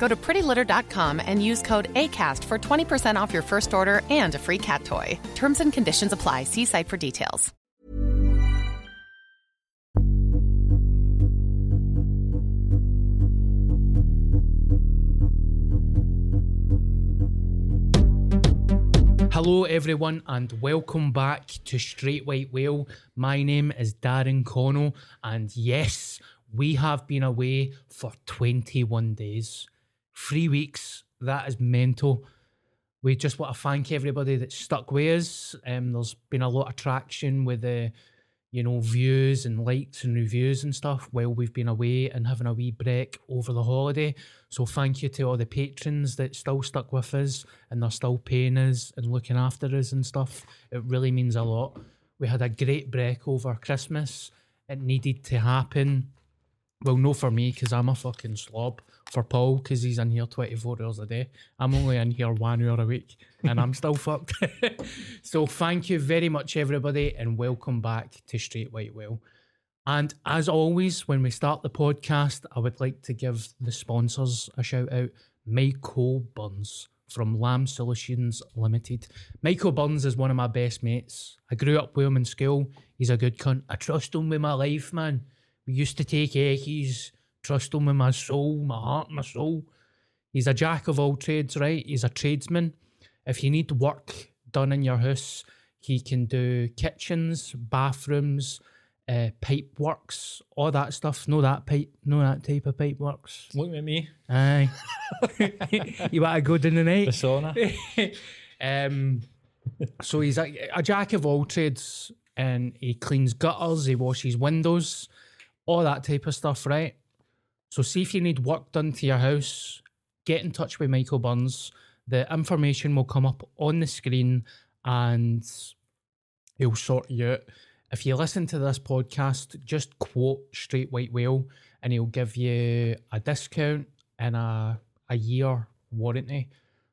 Go to prettylitter.com and use code ACAST for 20% off your first order and a free cat toy. Terms and conditions apply. See site for details. Hello, everyone, and welcome back to Straight White Whale. My name is Darren Connell, and yes, we have been away for 21 days. Three weeks, that is mental. We just want to thank everybody that stuck with us. Um, there's been a lot of traction with the, you know, views and likes and reviews and stuff while we've been away and having a wee break over the holiday. So thank you to all the patrons that still stuck with us and they're still paying us and looking after us and stuff. It really means a lot. We had a great break over Christmas. It needed to happen. Well, no for me because I'm a fucking slob. For Paul because he's in here 24 hours a day. I'm only in here one hour a week and I'm still fucked. so thank you very much, everybody, and welcome back to Straight White Whale. And as always, when we start the podcast, I would like to give the sponsors a shout out. Michael Burns from Lamb Solutions Limited. Michael Burns is one of my best mates. I grew up with him in school. He's a good cunt. I trust him with my life, man. We used to take eckies, trust him with my soul, my heart, my soul. He's a jack of all trades, right? He's a tradesman. If you need work done in your house, he can do kitchens, bathrooms, uh, pipe works, all that stuff. Know that pipe, know that type of pipe works. Look at me. Aye. you want to go down the night? The sauna. um, so he's a, a jack of all trades, and he cleans gutters, he washes windows, all that type of stuff, right? So see if you need work done to your house, get in touch with Michael Burns. The information will come up on the screen, and he'll sort you out. If you listen to this podcast, just quote Straight White Whale, and he'll give you a discount and a a year warranty.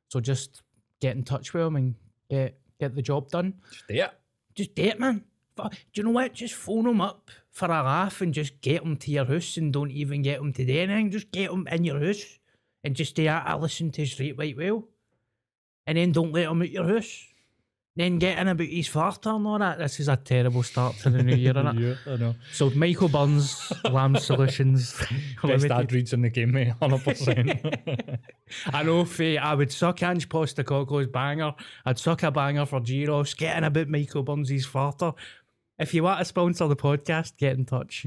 So just get in touch with him and get get the job done. Yeah. Just do it, man. Do you know what? Just phone him up for a laugh and just get him to your house and don't even get him to do anything. Just get him in your house and just say, I, I listen to Straight White Whale. And then don't let him out your house. Then get in about his farter and all that. This is a terrible start to the new year, innit? Yeah, I know. So Michael Burns, Lamb Solutions. Best ad reads in the game, mate. 100%. I know, Faye, I would suck Ange Postecoglou's banger. I'd suck a banger for Giros, getting about Michael Burns' farter. If you want to sponsor the podcast, get in touch.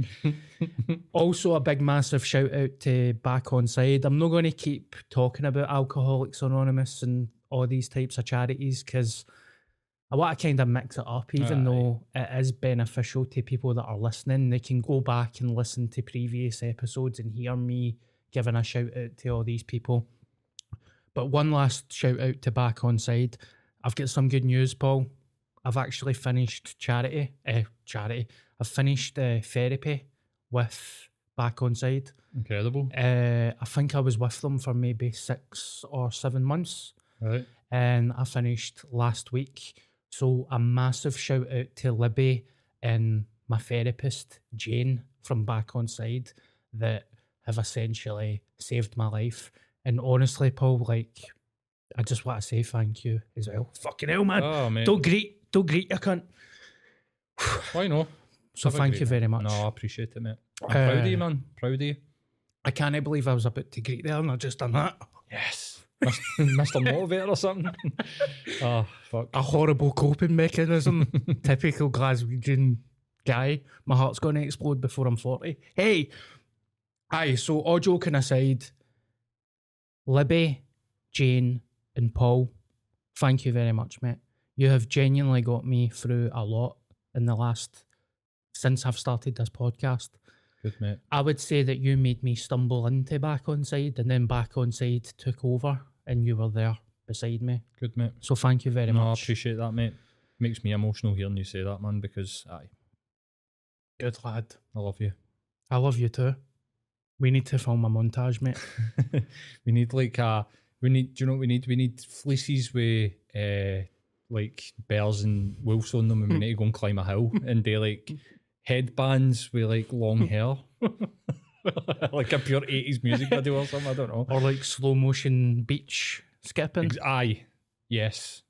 also, a big, massive shout out to Back On Side. I'm not going to keep talking about Alcoholics Anonymous and all these types of charities because I want to kind of mix it up, even Aye. though it is beneficial to people that are listening. They can go back and listen to previous episodes and hear me giving a shout out to all these people. But one last shout out to Back On Side. I've got some good news, Paul. I've actually finished charity. Uh, charity. I've finished uh, therapy with Back On Side. Incredible. Uh, I think I was with them for maybe six or seven months Right. and I finished last week. So a massive shout out to Libby and my therapist Jane from Back on Side that have essentially saved my life. And honestly, Paul, like I just want to say thank you as well. Fucking hell, man! Oh. Don't greet, don't greet your cunt. Why not? So Have thank you very much. No, I appreciate it, mate. I'm proud of you, Uh, man. Proud of you. I can't believe I was about to greet there and I just done that. Yes. Mr. Motivator or something. oh, fuck. A horrible coping mechanism. Typical Glaswegian guy. My heart's going to explode before I'm 40. Hey, aye, so all joking aside, Libby, Jane, and Paul, thank you very much, mate. You have genuinely got me through a lot in the last, since I've started this podcast. Good, mate. I would say that you made me stumble into back on side and then back on side took over and you were there beside me. Good, mate. So thank you very No, I appreciate that, mate. Makes me emotional hearing you say that, man, because aye, Good lad. I love you. I love you too. We need to film a montage, mate. we need like uh we need do you know what we need? We need fleeces with uh like bears and wolves on them and we need to go and climb a hill and do like headbands with like long hair. like a pure 80s music video or something, I don't know. or like slow motion beach skipping. Ex- Aye. Yes.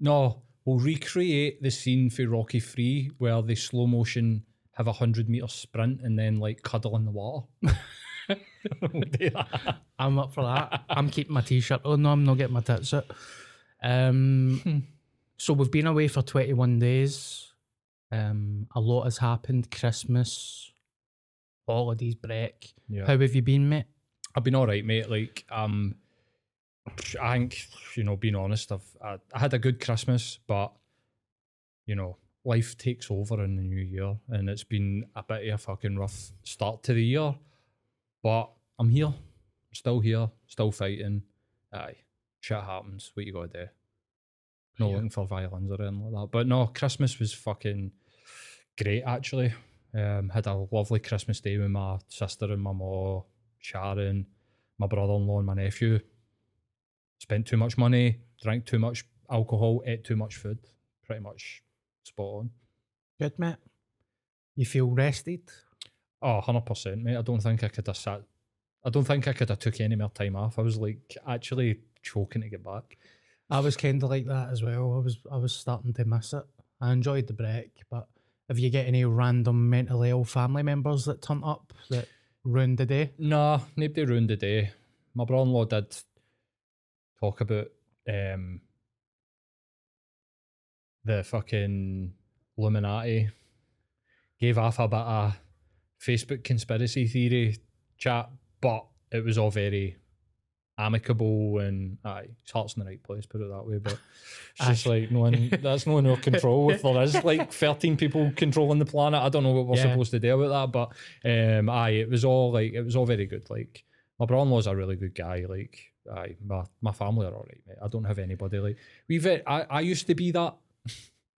No, we'll recreate the scene for Rocky III where they slow motion have a hundred meter sprint and then like cuddle in the water. we'll do that. I'm up for that. I'm keeping my t-shirt Oh No, I'm not getting my tits out. Um, so we've been away for 21 days. Um, a lot has happened. Christmas, holidays break. Yeah. How have you been, mate? I've been all right, mate. Like, um, I think you know, being honest, I've I, I had a good Christmas, but you know, life takes over in the new year, and it's been a bit of a fucking rough start to the year. But I'm here, still here, still fighting. Aye, shit happens. What you gotta do? Not Yeah. looking for violins or anything like that. But no, Christmas was fucking great actually. Um, had a lovely Christmas day with my sister and my mom, Sharon, my brother-in-law and my nephew. Spent too much money, drank too much alcohol, ate too much food. Pretty much spot on. Good, mate. You feel rested? Oh, 100%, mate. I don't think I could have sat... I don't think I could have took any more time off. I was like actually choking to get back. I was kind of like that as well. I was I was starting to miss it. I enjoyed the break, but if you get any random mentally ill family members that turn up that ruined the day, Nah, nobody ruined the day. My brother-in-law did talk about um the fucking Illuminati. Gave off a bit of Facebook conspiracy theory chat, but it was all very amicable and aye, his heart's in the right place, put it that way. But it's just like no one that's no in our control. If there is like 13 people controlling the planet, I don't know what we're Yeah. supposed to do about that. But um aye, it was all like it was all very good. Like my brother in law's a really good guy. Like aye, my, my family are alright, mate. I don't have anybody like we've I, I used to be that.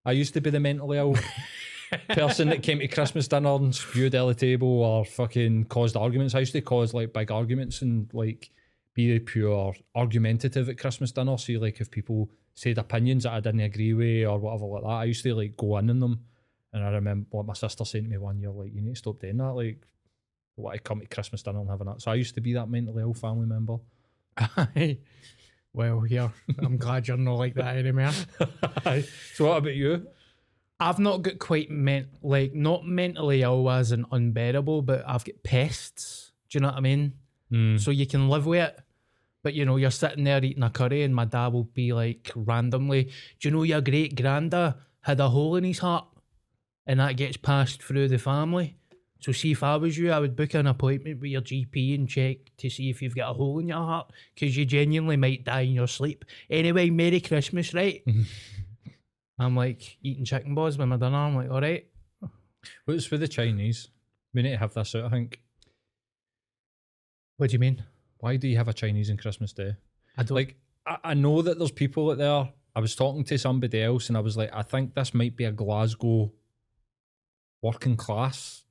I used to be the mentally ill person that came to Christmas dinner and spewed at the table or fucking caused arguments. I used to cause like big arguments and like be pure argumentative at Christmas dinner. See, like if people said opinions that I didn't agree with or whatever like that, I used to like go in on them. And I remember what my sister saying to me one year, like, you need to stop doing that. Like, what I come to Christmas dinner and having that. So I used to be that mentally ill family member. Aye. well, here I'm glad you're not like that anymore. so what about you? I've not got quite ment like not mentally ill as an unbearable, but I've got pests. Do you know what I mean? Hmm. So you can live with it. But you know, you're sitting there eating a curry, and my dad will be like randomly, "Do you know your great granda had a hole in his heart?" And that gets passed through the family. So see, if I was you, I would book an appointment with your GP and check to see if you've got a hole in your heart, because you genuinely might die in your sleep. Anyway, Merry Christmas, right? I'm like eating chicken balls with my dinner. I'm like, all right. What's with the Chinese? We need to have this out, I think. What do you mean? Why do you have a Chinese on Christmas Day? I don't Like, I, I know that there's people out there. I was talking to somebody else and I was like, I think this might be a Glasgow working class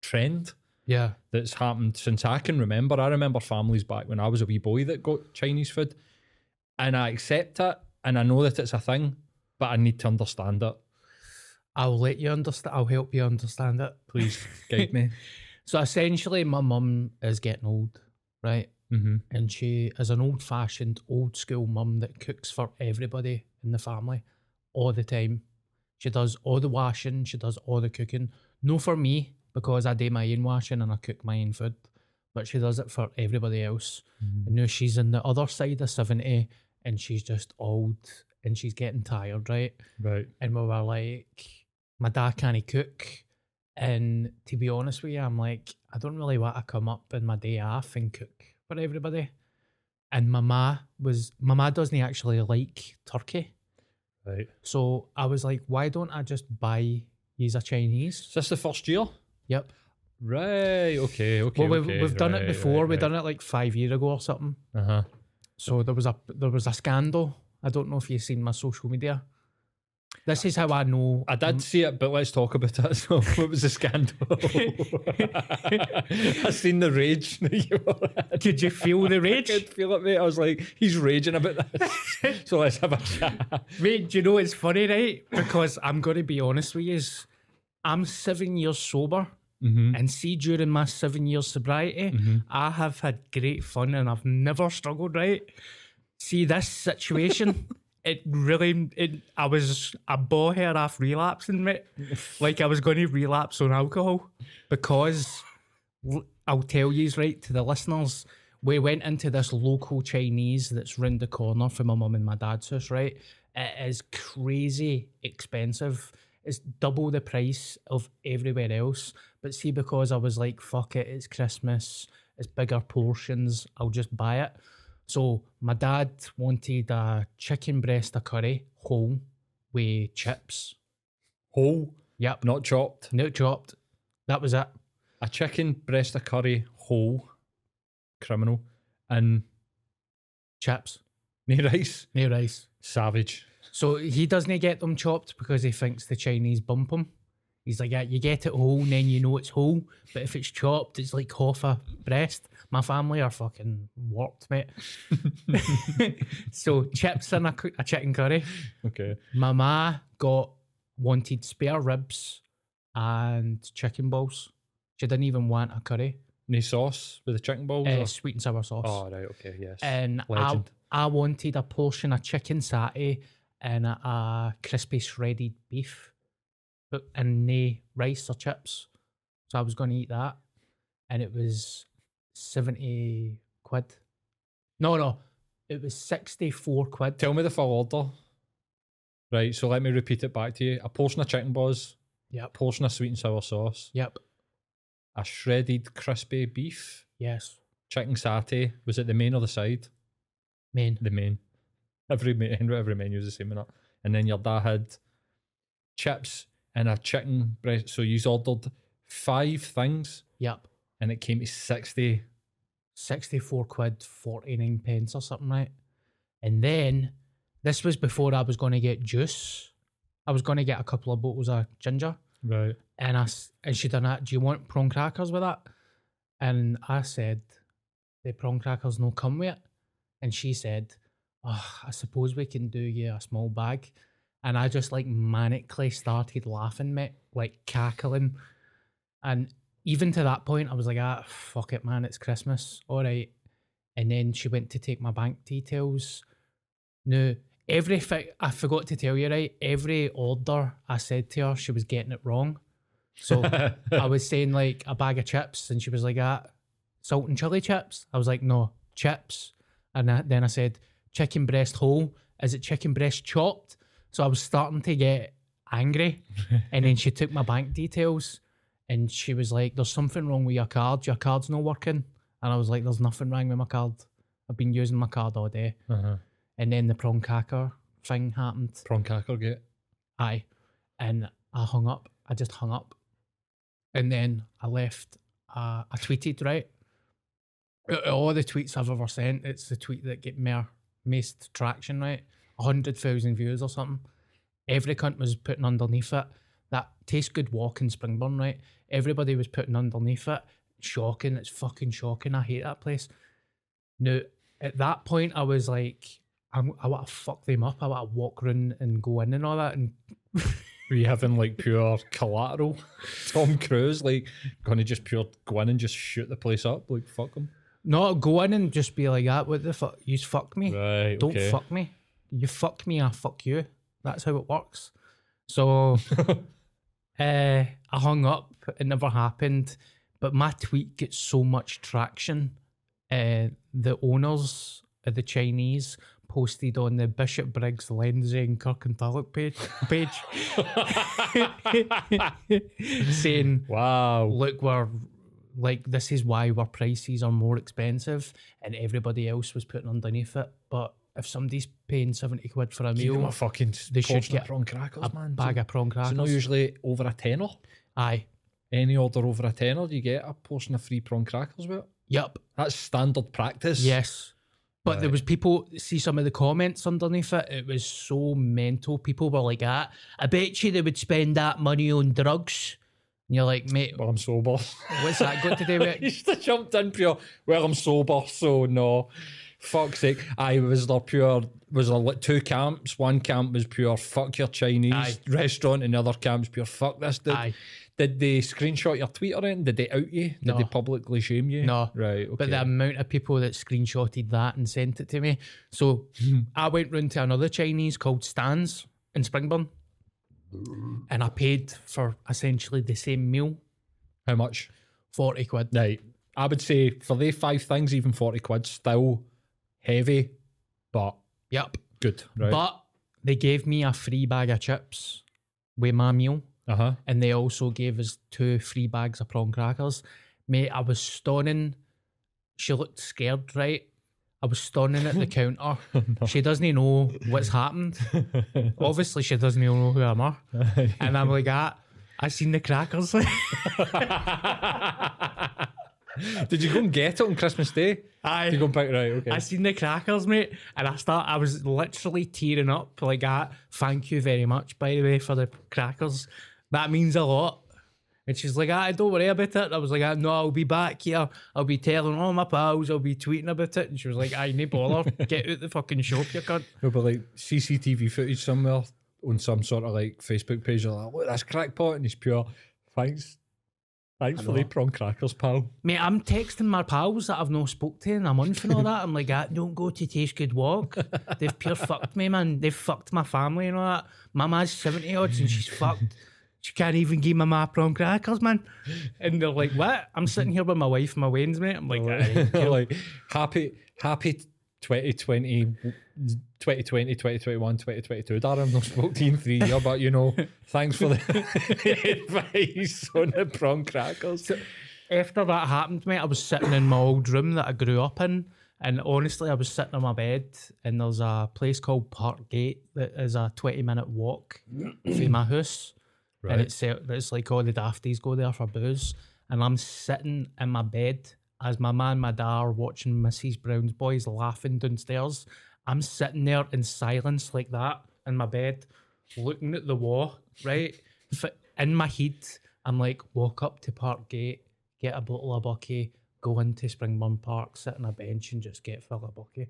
trend Yeah. that's happened since I can remember. I remember families back when I was a wee boy that got Chinese food and I accept it and I know that it's a thing, but I need to understand it. I'll let you understand. I'll help you understand it. Please guide me. So essentially, my mum is getting old, right? Hmm And she is an old fashioned, old school mum that cooks for everybody in the family all the time. She does all the washing. She does all the cooking. No for me because I do my own washing and I cook my own food, but she does it for everybody else. And now she's in the other side of seventy, and she's just old and she's getting tired, right? Right. and we were like, my dad can't cook. And to be honest with you, I'm like, I don't really want to come up in my day off and cook for everybody. And Mama was, Mama doesn't actually like turkey. Right. So I was like, why don't I just buy these a Chinese? Is this the first year? Yep. Right. Okay. Okay. well, we've, okay, we've done right, it before. Right, We've done it like five years ago or something. Uh huh. So there was a there was a scandal. I don't know if you've seen my social media. This is how I know. I did mm. see it, but let's talk about it. So, what was the scandal? I seen the rage. that you were in. Did you feel the I rage? could feel it, mate. I was like, he's raging about this. so let's have a chat. Mate, do you know it's funny, right? Because I'm going to be honest with you. I'm seven years sober. Mm-hmm. And see, during my seven years sobriety, mm-hmm. I have had great fun and I've never struggled, right? See, this situation, it really, it, I was a hair off relapsing, mate. like I was going to relapse on alcohol because I'll tell you, right, to the listeners, we went into this local Chinese that's round the corner from my mum and my dad's house, right? It is crazy expensive. It's double the price of everywhere else. But see, because I was like, fuck it, it's Christmas, it's bigger portions, I'll just buy it. So my dad wanted a chicken breast a curry, whole, with chips. Whole, Yep. not chopped. Not chopped. That was it. A chicken breast a curry, whole, criminal, and Chips. no rice. No rice. Savage. So he doesn't get them chopped because he thinks the Chinese bump him. He's like, yeah, you get it whole, and then you know it's whole. But if it's chopped, it's like half a breast. My family are fucking warped, mate. so chips and a, a chicken curry. Okay. Mama got wanted spare ribs and chicken balls. She didn't even want a curry. No sauce with the chicken balls? Uh, sweet and sour sauce. Oh, right. Okay. Yes. and I, I wanted a portion of chicken satay and a, a crispy shredded beef, but and no rice or chips. So I was going to eat that, and it was seventy quid. No, no, it was sixty four quid. Tell me the full order. Right. So let me repeat it back to you. A portion of chicken balls, a portion of sweet and sour sauce, yep, a shredded crispy beef, yes, chicken satay. Was it the main or the side? Main. The main. Every ma- every menu is the same enough. And then your dad had chips and a chicken breast. So you ordered five things, Yep, and it came to sixty. sixty four quid forty nine pence or something, right? And then this was before I was going to get juice. I was going to get a couple of bottles of ginger. Right. And I and she done that. Do you want prawn crackers with that? And I said, the prawn crackers no come with it. And she said, oh, I suppose we can do you a small bag. And I just like manically started laughing, mate, like cackling. And even to that point, I was like, ah, fuck it, man, it's Christmas. All right. And then she went to take my bank details. No, everything, I forgot to tell you, right? Every order I said to her, she was getting it wrong. So I was saying like a bag of chips, and she was like, ah, salt and chili chips. I was like, no, chips. And I, then I said, chicken breast whole. Is it chicken breast chopped? So I was starting to get angry. and then she took my bank details and she was like, there's something wrong with your card. Your card's not working. And I was like, there's nothing wrong with my card. I've been using my card all day. Uh-huh. And then the prawn cracker thing happened. Prawn cracker gate. Aye. And I hung up. I just hung up. And then I left. Uh, I tweeted, right? All the tweets I've ever sent, it's the tweet that get more most traction, right? 100,000 views or something. Every cunt was putting underneath it. That tastes good walk in Springburn, right? Everybody was putting underneath it. Shocking. It's fucking shocking. I hate that place. Now, at that point, I was like, I'm, I want to fuck them up. I want to walk around and go in and all that. And Were you having like pure collateral? Tom Cruise, like, gonna just pure go in and just shoot the place up? Like, fuck him. No, go in and just be like that. What the fuck? You fuck me. Right. Don't okay. fuck me. You fuck me, I fuck you. That's how it works. So uh, I hung up. It never happened. But my tweet gets so much traction. Uh, the owners of the Chinese posted on the Bishop Briggs, Lenzie, and Kirkintilloch page, page saying, Wow. look, we're like, this is why our prices are more expensive, and everybody else was putting underneath it. But if somebody's paying 70 quid for a Give them meal, a fucking they should get of prawn crackers, a man. bag of prawn It's crackers. not usually over a tenner. Aye. Any order over a tenner, do you get a portion of free prawn crackers with it. Yep. That's standard practice. Yes. But there was people see some of the comments underneath it. It was so mental. People were like, "Ah, I bet you they would spend that money on drugs." And you're like, mate, Well, I'm sober. what's that got to do with you it? should have jumped in pure. Well, I'm sober, so no. Fuck's sake. I was there pure. Was there like two camps? One camp was pure fuck your Chinese Aye. restaurant, and the other camp's pure fuck this. Did, Aye. did they screenshot your tweet or anything? Did they out you? Did No. they publicly shame you? No. Right. Okay. But the amount of people that screenshotted that and sent it to me. So hmm. I went round to another Chinese called Stans in Springburn. And I paid for essentially the same meal, How much? 40 quid. Right. I would say for the five things, even 40 quid, still heavy, but Yep. good. Right. But they gave me a free bag of chips with my meal. uh huh. and they also gave us two free bags of prawn crackers. Mate, I was stunning. She looked scared, right? I was stunning at the counter. She doesn't know what's happened. Obviously, she doesn't even know who I'm are. And I'm like, ah, I seen the crackers. Did you go and get it on Christmas Day? Did you go back right? Okay. I seen the crackers, mate, and I start. I was literally tearing up, like, that. thank you very much, by the way, for the crackers. That means a lot. And she's like, ah, don't worry about it. I was like, ah, no, I'll be back here. I'll be telling all my pals. I'll be tweeting about it. And she was like, I need bother. Get out the fucking shop, you cunt. No, but like CCTV footage somewhere on some sort of like Facebook page, like, look, that's crackpot, and he's pure. Thanks. Thanks for the prawn crackers, pal. Mate, I'm texting my pals that I've not spoke to in a month and all that. I'm like, ah, don't go to Taste Good Walk. They've pure fucked me, man. They've fucked my family and all that. My ma's 70 odds and she's fucked. She can't even give my ma prawn crackers, man. And they're like, what? I'm sitting here with my wife and my weans, mate. I'm like, like happy, happy 2020, 2020, 2021, 2022. Darren, I've not spoke to you in three years, but you know, thanks for the advice on the prawn crackers. after that happened, mate, I was sitting in my old room that I grew up in. And honestly, I was sitting on my bed, and there's a place called Park Gate that is a 20 minute walk from my house. Right. And it's, it's like all the dafties go there for booze. And I'm sitting in my bed as my man, my dad are watching Mrs. Brown's Boys laughing downstairs. I'm sitting there in silence like that in my bed, looking at the wall, right? In my head, I'm like, walk up to Park Gate, get a bottle of bucky, go into Springburn Park, sit on a bench and just get full of bucky.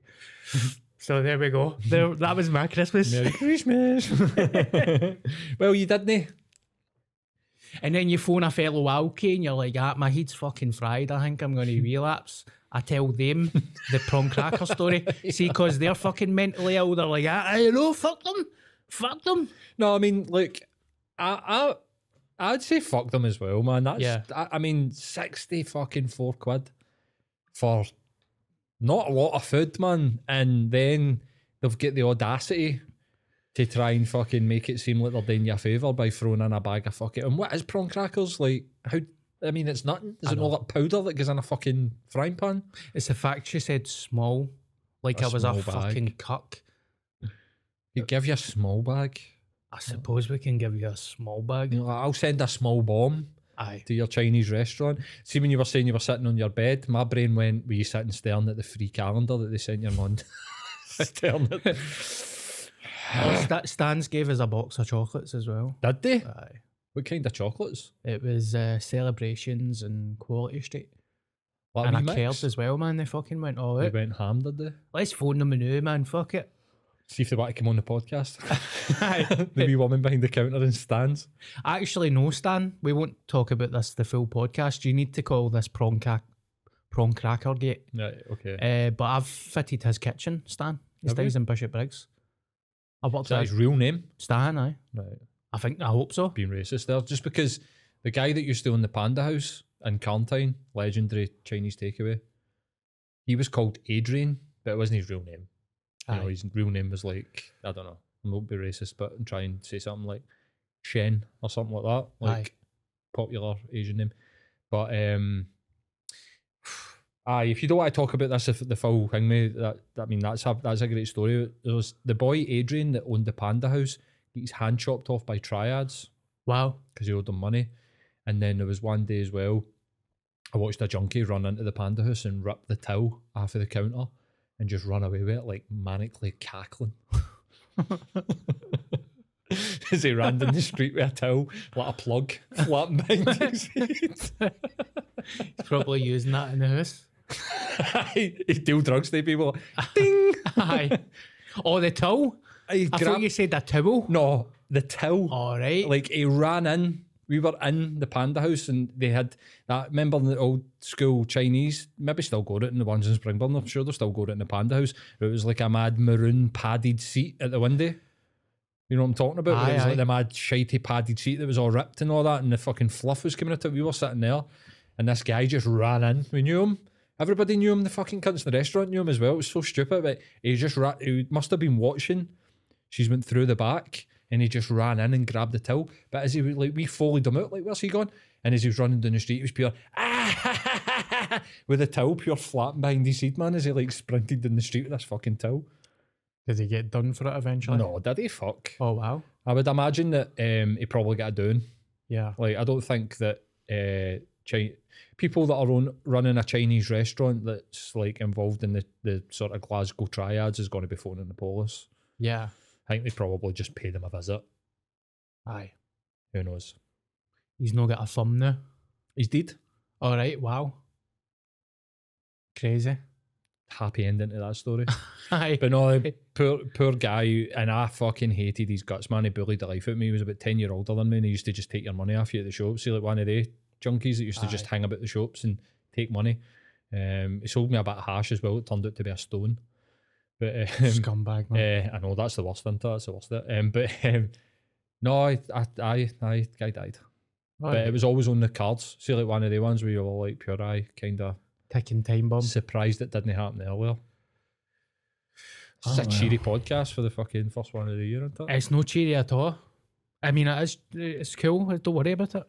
so there we go. There, that was my Christmas. Merry Christmas. well, you didn't. Eh? And then you phone a fellow alky and you're like, ah, my head's fucking fried. I think I'm going to relapse. I tell them the prawn cracker story. See, because they're fucking mentally ill. They're like, ah, you know, fuck them. Fuck them. No, I mean, look, I, I, I'd say fuck them as well, man. That's, Yeah. I, I mean, sixty fucking four quid for not a lot of food, man, and then they've got the audacity to try and fucking make it seem like they're doing you a favour by throwing in a bag of fucking. And what is prawn crackers like? How? I mean, it's nothing. Is it not like powder that goes in a fucking frying pan? It's the fact she said small, like A I was a bag. fucking cuck. You uh, give you a small bag. I suppose we can give you a small bag. You know, I'll send a small bomb. Aye. to your Chinese restaurant. See, when you were saying you were sitting on your bed, my brain went, were you sitting staring at the free calendar that they sent your mum? staring at Sta- Stans gave us a box of chocolates as well. Did they? Aye. What kind of chocolates? It was uh, celebrations and Quality Street. Like and I mix? cared as well, man. They fucking went all They out. went ham, did they? Let's phone them now, man. Fuck it. See if they want to come on the podcast. Aye. the wee woman behind the counter in Stans. I actually know, Stan. We won't talk about this the full podcast. You need to call this prawn, ca- prawn cracker gate. Right, okay. Uh, but I've fitted his kitchen, Stan. He Have stays in Bishopbriggs. I worked Is that with his real name? Stan, aye. Right. I think I hope so. being racist there, just because the guy that used to own the Panda House in Carntyne, legendary Chinese takeaway, he was called Adrian, but it wasn't his real name. You know, Aye. his real name was like I don't know. I won't be racist, but and try and say something like Shen or something like that, like Aye. popular Asian name. But um, aye, if you don't want to talk about this, if the full thing, mate, that I mean that's a that's a great story. There was the boy Adrian that owned the Panda House. His hand chopped off by triads Wow. because he owed them money. And then there was one day as well, I watched a junkie run into the panda house and rip the towel off of the counter and just run away with it, like manically cackling. As he ran down the street with a towel, like a plug, flapping behind his head. He's probably using that in the house. he deal drugs to people. Ding! Aye. Or the towel? He I thought you said a towel. No, the towel. All right. Like he ran in. We were in the panda house and they had that. Remember the old school Chinese? Maybe still got it in the ones in Springburn. I'm sure they still got it in the panda house. It was like a mad maroon padded seat at the window. You know what I'm talking about? Aye, it was aye. like the mad shitey padded seat that was all ripped and all that, and the fucking fluff was coming out. of it. We were sitting there, and this guy just ran in. We knew him. Everybody knew him. The fucking cunts in the restaurant knew him as well. It was so stupid, but he just ra- he must have been watching. She's went through the back and he just ran in and grabbed the towel. But as he was like, we followed him out, like, where's he gone? And as he was running down the street, it was pure ah, with the towel pure flapping behind his seat, man, as he like sprinted down the street with this fucking towel. Did he get done for it eventually? No, did he? Fuck. Oh, wow. I would imagine that um, he probably got it down. Yeah. Like, I don't think that uh, Chi- people that are on, running a Chinese restaurant that's like involved in the, the sort of Glasgow triads is going to be phoning the police. Yeah. I think they probably just paid them a visit. Aye. Who knows? He's not got a thumb now. He's dead. All right. Wow. Crazy. Happy ending to that story. Aye. but no, poor poor guy, and I fucking hated his guts, man. He bullied the life out of me. He was about 10 year older than me, and he used to just take your money off you at the shops. See, like one of the junkies that used to just hang about the shops and take money. Um, he sold me a bit of hash as well. It turned out to be a stone. But um, Scumbag, man. uh, I know that's the worst thing. That's the worst. Um, but um, no, I, I, I, I, guy died. But it was always on the cards. See, like one of the ones where you were like pure eye, kind of ticking time bomb. surprised it didn't happen earlier. It's Oh, a cheery podcast for the fucking first one of the year, isn't it? It's no cheery at all. I mean, it is. It's cool. Don't worry about it.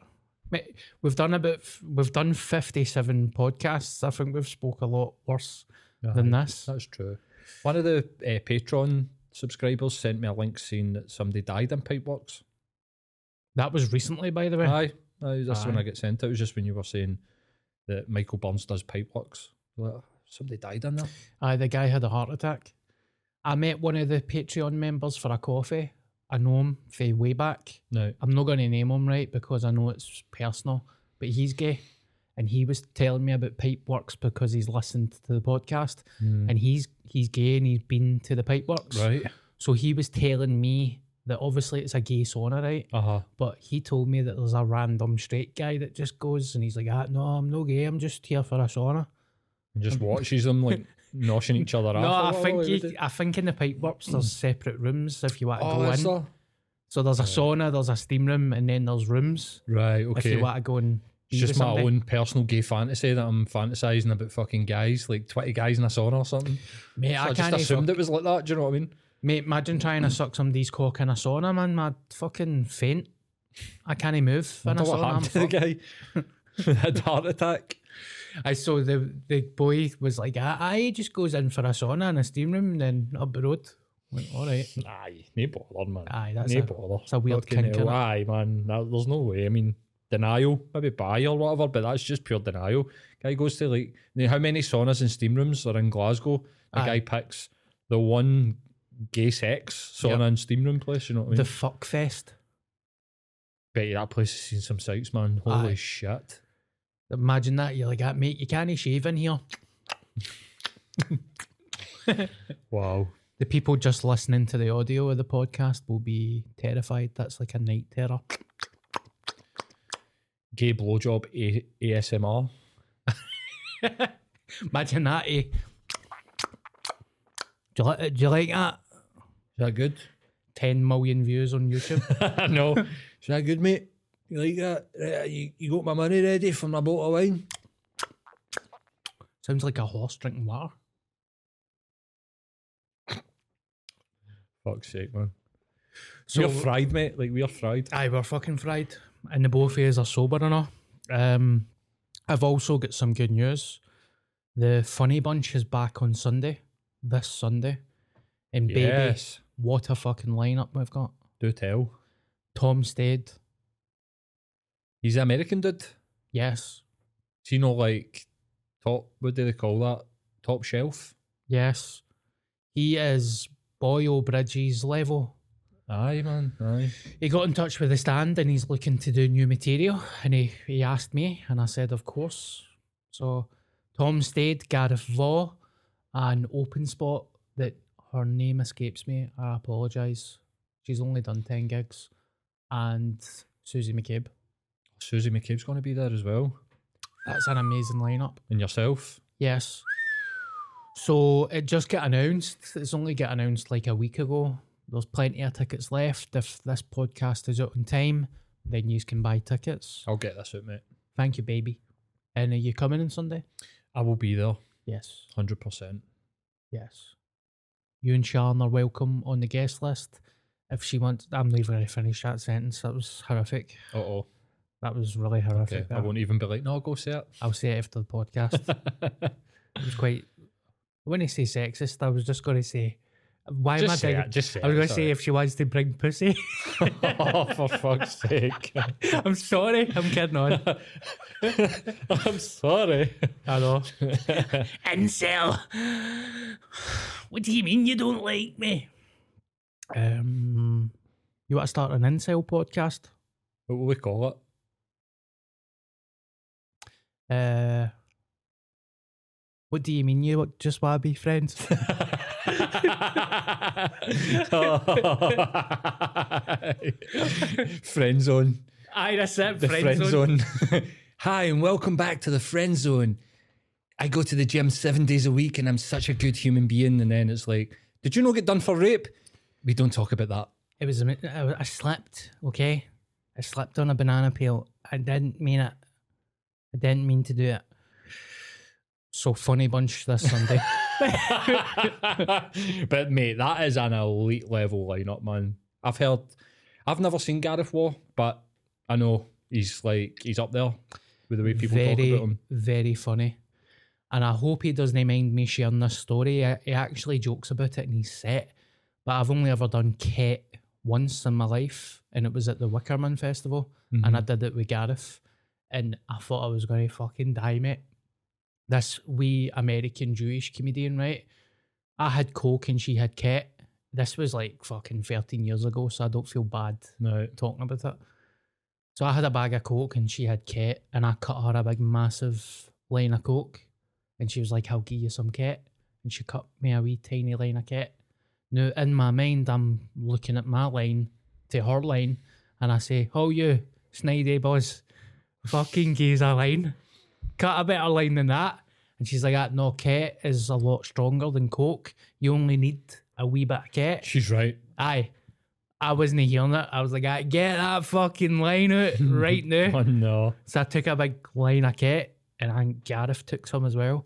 Mate, we've done about. We've done fifty-seven podcasts. I think we've spoke a lot worse than this. That's true. One of the uh, Patreon subscribers sent me a link saying that somebody died in Pipeworks. That was recently, by the way. Aye, aye that's when I get sent. It was just when you were saying that Michael Burns does Pipeworks. Like, somebody died in there. Aye, the guy had a heart attack. I met one of the Patreon members for a coffee. I know him from way back. No, I'm not going to name him right because I know it's personal, but he's gay. And he was telling me about Pipeworks because he's listened to the podcast and he's he's gay and he's been to the Pipeworks. right. So he was telling me that obviously it's a gay sauna, right? Uh huh. But he told me that there's a random straight guy that just goes and he's like, ah, no, I'm no gay. I'm just here for a sauna. And just watches them like noshing each other No. I think you. I think in the Pipeworks there's separate rooms if you want to Oh, go is in. there? So there's a sauna, there's a steam room, and then there's rooms Right. Okay. If you want to go and. It's just my own personal gay fantasy that I'm fantasizing about fucking guys, like 20 guys in a sauna or something. Mate, So I, I, just can't assumed fuck- it was like that. Do you know what I mean? Mate, imagine trying to suck somebody's cock in a sauna, man. I'd fucking faint. I can't move in a Wonder what happened to the guy had a heart attack. I saw the the boy was like, "I just goes in for a sauna and a steam room and then up the road. Went, all right. Aye, no bother, man. Aye, that's no a- bother. it's a weird kink. Aye, man. No, there's no way. I mean, denial, maybe buy or whatever, but that's just pure denial. Guy goes to like, how many saunas and steam rooms are in Glasgow? The Aye. guy picks the one gay sex sauna Yep. and steam room place. You know what I mean? The fuck fest. Bet you that place has seen some sights, man. Holy Aye. shit. Imagine that. You're like, ah, mate, you can't shave in here. Wow. The people just listening to the audio of the podcast will be terrified. That's like a night terror. Gay blowjob A- ASMR. Imagine that, eh? Do you, like, do you like that? Is that good? 10 million views on YouTube. no. Is that good, mate? You like that? Right, you, you got my money ready for my bottle of wine? Sounds like a horse drinking water. Fuck's sake, man. So we're fried, mate. Like, we're fried. Aye, we're fucking fried. And the both of us are sober and all. Um, I've also got some good news. The Funny Bunch is back on Sunday, this Sunday. And baby, Yes. what a fucking lineup we've got. Do tell. Tom Stade, He's an American dude. yes, Do you know, like, top, what do they call that? Top shelf? yes. He is Boyle Bridges level. Aye, man. Aye. He got in touch with the stand and he's looking to do new material. And he, he asked me, and I said, of course. So Tom Stade, Gareth Waugh, an Open Spot, that her name escapes me. I apologise. She's only done 10 gigs. And Susie McCabe. Susie McCabe's going to be there as well. That's an amazing lineup. And yourself. Yes. So it just got announced. It's only got announced like a week ago. There's plenty of tickets left. If this podcast is out in time, then you can buy tickets. I'll get this out, mate. Thank you, baby. And are you coming on Sunday? I will be there. Yes. 100%. Yes. You and Sharon are welcome on the guest list. If she wants, I'm even going to finish that sentence. That was horrific. Uh oh. That was really horrific. Okay. I won't even be like, no, I'll go say it. I'll say it after the podcast. it was quite. When I say sexist, I was just going to say, why Just am I say digging- it, just say I was going to say if she wants to bring pussy. oh, for fuck's sake. I'm sorry. I'm kidding on. I'm sorry. I know. Incel. What do you mean you don't like me? Um, you want to start an incel podcast? What will we call it? Uh, what do you mean you wa- just want to be friends? friend zone. Aye, that's it. The friend, zone. Hi, and welcome back to the friend zone. I go to the gym seven days a week and I'm such a good human being. And then it's like, did you not get done for rape? We don't talk about that. It was I, I slipped. Okay, I slept on a banana peel. I didn't mean it. I didn't mean to do it. So funny bunch this Sunday. but mate, that is an elite level lineup, man. I've heard, I've never seen Gareth Waugh, but I know he's like he's up there with the way people talk about him. very funny. And I hope he doesn't mind me sharing this story. He, he actually jokes about it in his set. But I've only ever done Ket once in my life, and it was at the Wickerman Festival, and I mm-hmm. did it with Gareth. And I thought I was going to fucking die, mate. This wee American Jewish comedian, right? I had Coke and she had Ket. This was like fucking 13 years ago, so I don't feel bad No, talking about it. So I had a bag of Coke and she had Ket, and I cut her a big massive line of Coke, and she was like, "I'll give you some Ket," and she cut me a wee tiny line of Ket. Now in my mind, I'm looking at my line to her line, and I say, "Oh you, snidey boss, fucking gives a line, cut a better line than that." And she's like, "Ah, "No, Ket is a lot stronger than Coke. You only need a wee bit of Ket." she's right. Aye. I wasn't hearing it. I was like, "Ah, get that fucking line out right now. Oh no. So I took a big line of kit and I think Gareth took some as well.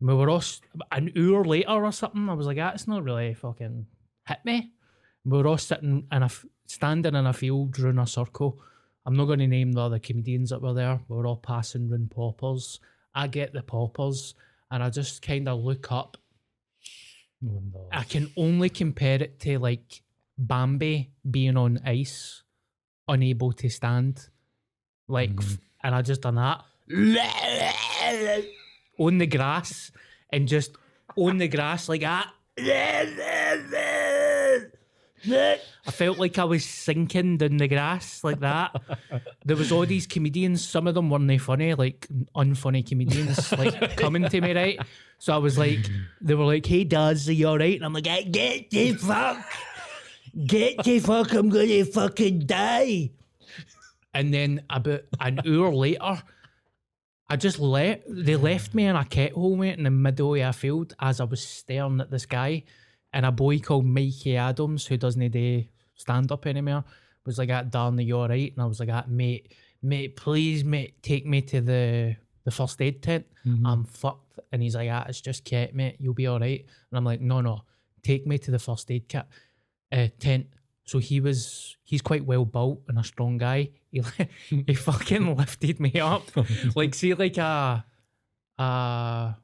And we were all s- an hour later or something. I was like, that's not really fucking hit me. We were all sitting in a f- standing in a field drawing a circle. I'm not going to name the other comedians that were there. We were all passing round poppers. I get the poppers and I just kind of look up Oh no. I can only compare it to like Bambi being on ice, unable to stand. Like, f- and I just done that on the grass and just on the grass like that. I felt like I was sinking down the grass like that. There was all these comedians. Some of them weren't they funny, like unfunny comedians, like coming to me, right? So I was like, they were like, "Hey, Daz, are you all right?" And I'm like, "Hey, "Get the fuck, get the fuck! I'm gonna fucking die." And then about an hour later, I just let they left me in a kettle mate in the middle of a field as I was staring at the sky, and a boy called Mikey Adams who doesn't do stand up anymore was like, "At Darnley, you all right?" And I was like, "At mate, mate, please, mate, take me to the the first aid tent. I'm fucked." And he's like, "Ah, it's just kit, mate. You'll be all right." And I'm like, "No, no, take me to the first aid kit uh, tent." So he was, he's quite well built and a strong guy. He he fucking lifted me up, like see, like a a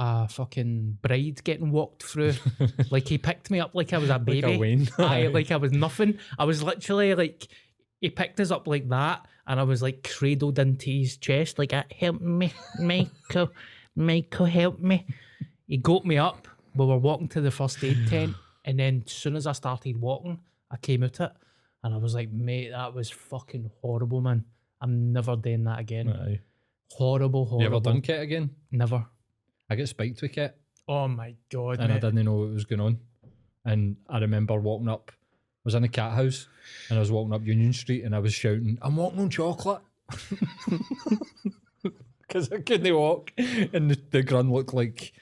a fucking bride getting walked through. like he picked me up like I was a baby. Like a wean. Aye, like I was nothing. I was literally like he picked us up like that, and I was like cradled into his chest, like "Uh, help me, Michael, Michael, help me. He got me up. We were walking to the first aid tent, and then as soon as I started walking, I came out it, and I was like, mate, that was fucking horrible, man. I'm never doing that again. Aye. Horrible, horrible. You ever done it again? Never. I get spiked with it. Oh my god, and I didn't know what was going on. And I remember walking up, I was in a Cathouse and I was walking up Union Street and I was shouting, I'm walking on chocolate. Because I couldn't walk. And the, the grun looked like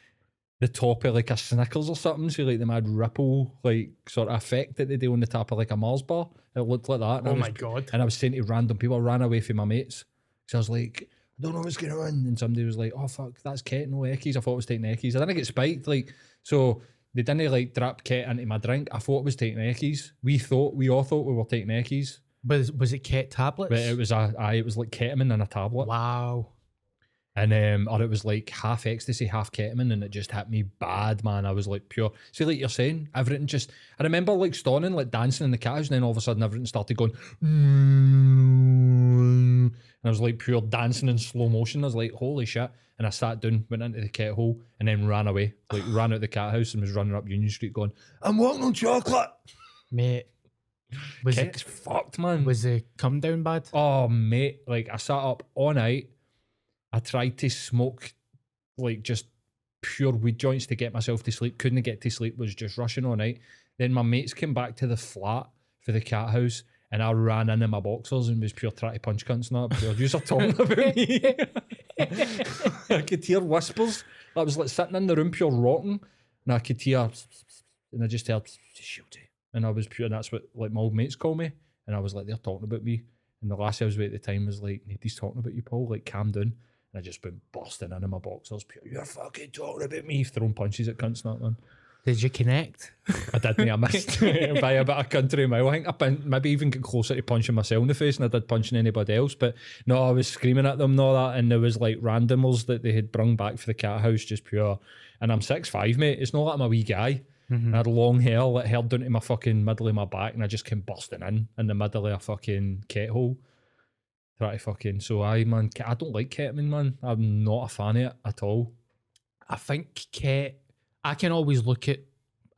the top of like a Snickers or something. So like the mad ripple like sort of effect that they do on the top of like a Mars bar. It looked like that. And Oh was- my god. And I was saying to random people, I ran away from my mates. So I was like, I don't know what's going on. And somebody was like, oh, fuck, that's Ket, no Eckies. I thought it was taking Eckies. I didn't get spiked. Like, so they didn't like drop Ket into my drink. I thought it was taking Eckies. We thought, we all thought we were taking Eckies. Was was it ket tablets? But it was a, it was like ketamine in a tablet. wow. And um, or it was like half ecstasy, half ketamine, and it just hit me bad, man. I was like pure. See, like you're saying, everything just. I remember like stoning, like dancing in the cat and then all of a sudden everything started going. And I was like pure dancing in slow motion. I was like, holy shit. And I sat down, went into the cat hole, and then ran away. Like ran out the Cathouse and was running up Union Street going, I'm walking on chocolate. Mate. Was Ket's it fucked, man. was the come down bad? Oh mate, like I sat up all night. I tried to smoke like just pure weed joints to get myself to sleep. Couldn't get to sleep, was just rushing all night. Then my mates came back to the flat for the Cathouse and I ran in in my boxers and was pure trying to punch cunts and that. Pure, you are talking about me. I could hear whispers. I was like sitting in the room pure rotten, and I could hear and I just heard shooty. And I was pure and that's what like my old mates call me. And I was like, they're talking about me. And the last I was with at the time was like, he's talking about you, Paul. Like, calm down. And I just been busting in in my boxers. Pure, you're fucking talking about me. Throwing punches at cunts, not man. Did you connect? I did, mate. I missed by a bit of country mile. I think I been, maybe even get closer to punching myself in the face than I did punching anybody else. But no, I was screaming at them and all that. And there was like randomers that they had brung back for the Cathouse, just pure. And I'm six five, mate. It's not like I'm a wee guy. And I had long hair, like hair down to my fucking middle of my back, and I just came busting in in the middle of a fucking ket hole. Try to fucking so I man, I don't like ketamine, man. I'm not a fan of it at all. I think ket. I can always look at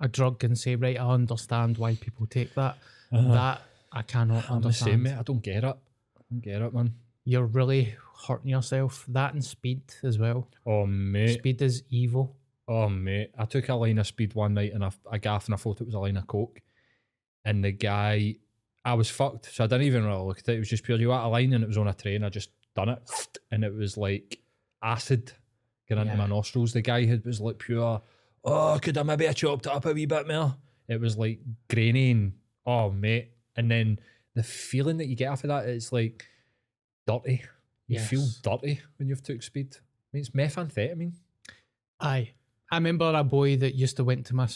a drug and say, right, I understand why people take that. Uh-huh. That I cannot I'm the same, understand. mate. I don't get it. I don't get it, man. You're really hurting yourself. That and speed as well. Oh mate. Speed is evil. Oh mate, I took a line of speed one night and I, I gaff and I thought it was a line of coke, and the guy, I was fucked. So I didn't even really look at it. It was just purely out a line and it was on a train. I just done it, and it was like acid getting into my nostrils. The guy had was like pure. Oh, could I maybe have chopped it up a wee bit more? It was like grainy and oh mate, and then the feeling that you get after that is like dirty. You feel Yes. dirty when you've took speed. I mean, it's methamphetamine. Aye. I remember a boy that used to went to my,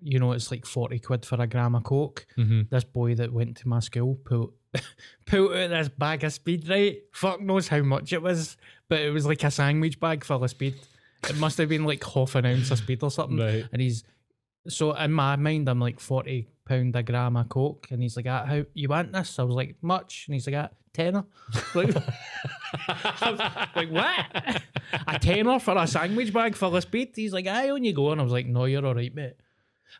you know, it's like 40 quid for a gram of coke. Mm-hmm. This boy that went to my school put, pulled out this bag of speed, right? Fuck knows how much it was, but it was like a sandwich bag full of speed. It must have been like half an ounce of speed or something. Right. And he's, so in my mind, I'm like 40 pound a gram of coke. And he's like, ah, how, you want this? I was like, much? And he's like, ah, tenner. Like, like what? a tenner for a sandwich bag full of speed? He's like, aye, on you go. And I was like, no, you're all right, mate.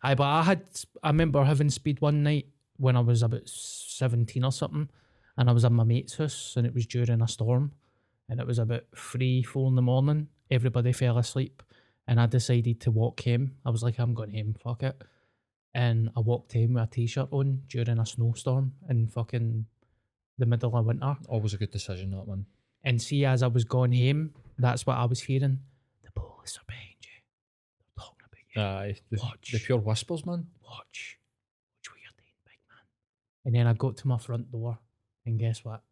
Aye, but I had, I remember having speed one night when I was about 17 or something. And I was at my mate's house and it was during a storm. And it was about three, four in the morning. Everybody fell asleep. And I decided to walk home. I was like, I'm going home, fuck it. And I walked home with a t shirt on during a snowstorm in fucking the middle of winter. Always a good decision, that one. And see, as I was going home, that's what I was hearing. The police are behind you. They're talking about you. Aye, the, Watch. the pure whispers, man. Watch. Watch what you're doing, big man. And then I got to my front door, and guess what?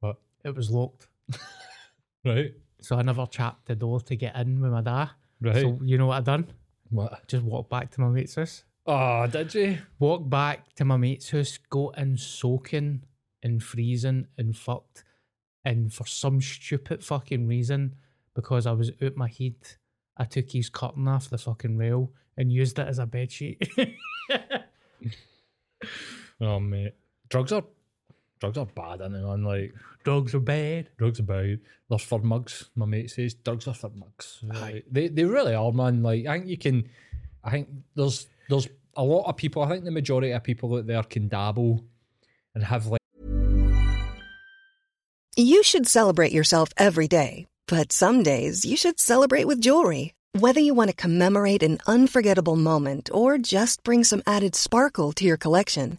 What? It was locked. Right, So I never chapped the door to get in with my dad. right. So you know what I done? what? Just walked back to my mate's house. Oh, did you? Walked back to my mate's house, got in soaking and freezing and fucked. And for some stupid fucking reason, because I was out my head, I took his curtain off the fucking rail and used it as a bed sheet. Oh, mate. Drugs are drugs are bad, and man. Like drugs are bad. drugs are bad. They're for mugs. My mate says drugs are for mugs. Like, they they really are, man. Like I think you can. I think there's there's a lot of people. I think the majority of people out there can dabble and have like. You should celebrate yourself every day, but some days you should celebrate with jewelry. Whether you want to commemorate an unforgettable moment or just bring some added sparkle to your collection,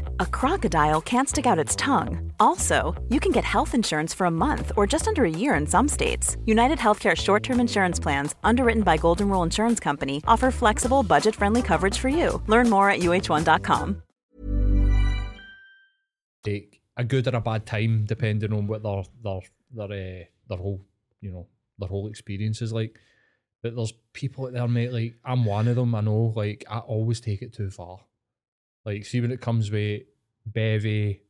a crocodile can't stick out its tongue. Also, you can get health insurance for a month or just under a year in some states. United Healthcare short term insurance plans, underwritten by Golden Rule Insurance Company, offer flexible, budget friendly coverage for you. Learn more at uh1.com. take a good or a bad time depending on what their their their uh, their whole you know their whole experience is like. But there's people out there, mate. Like I'm one of them. I know. Like I always take it too far. Like see when it comes with bevy,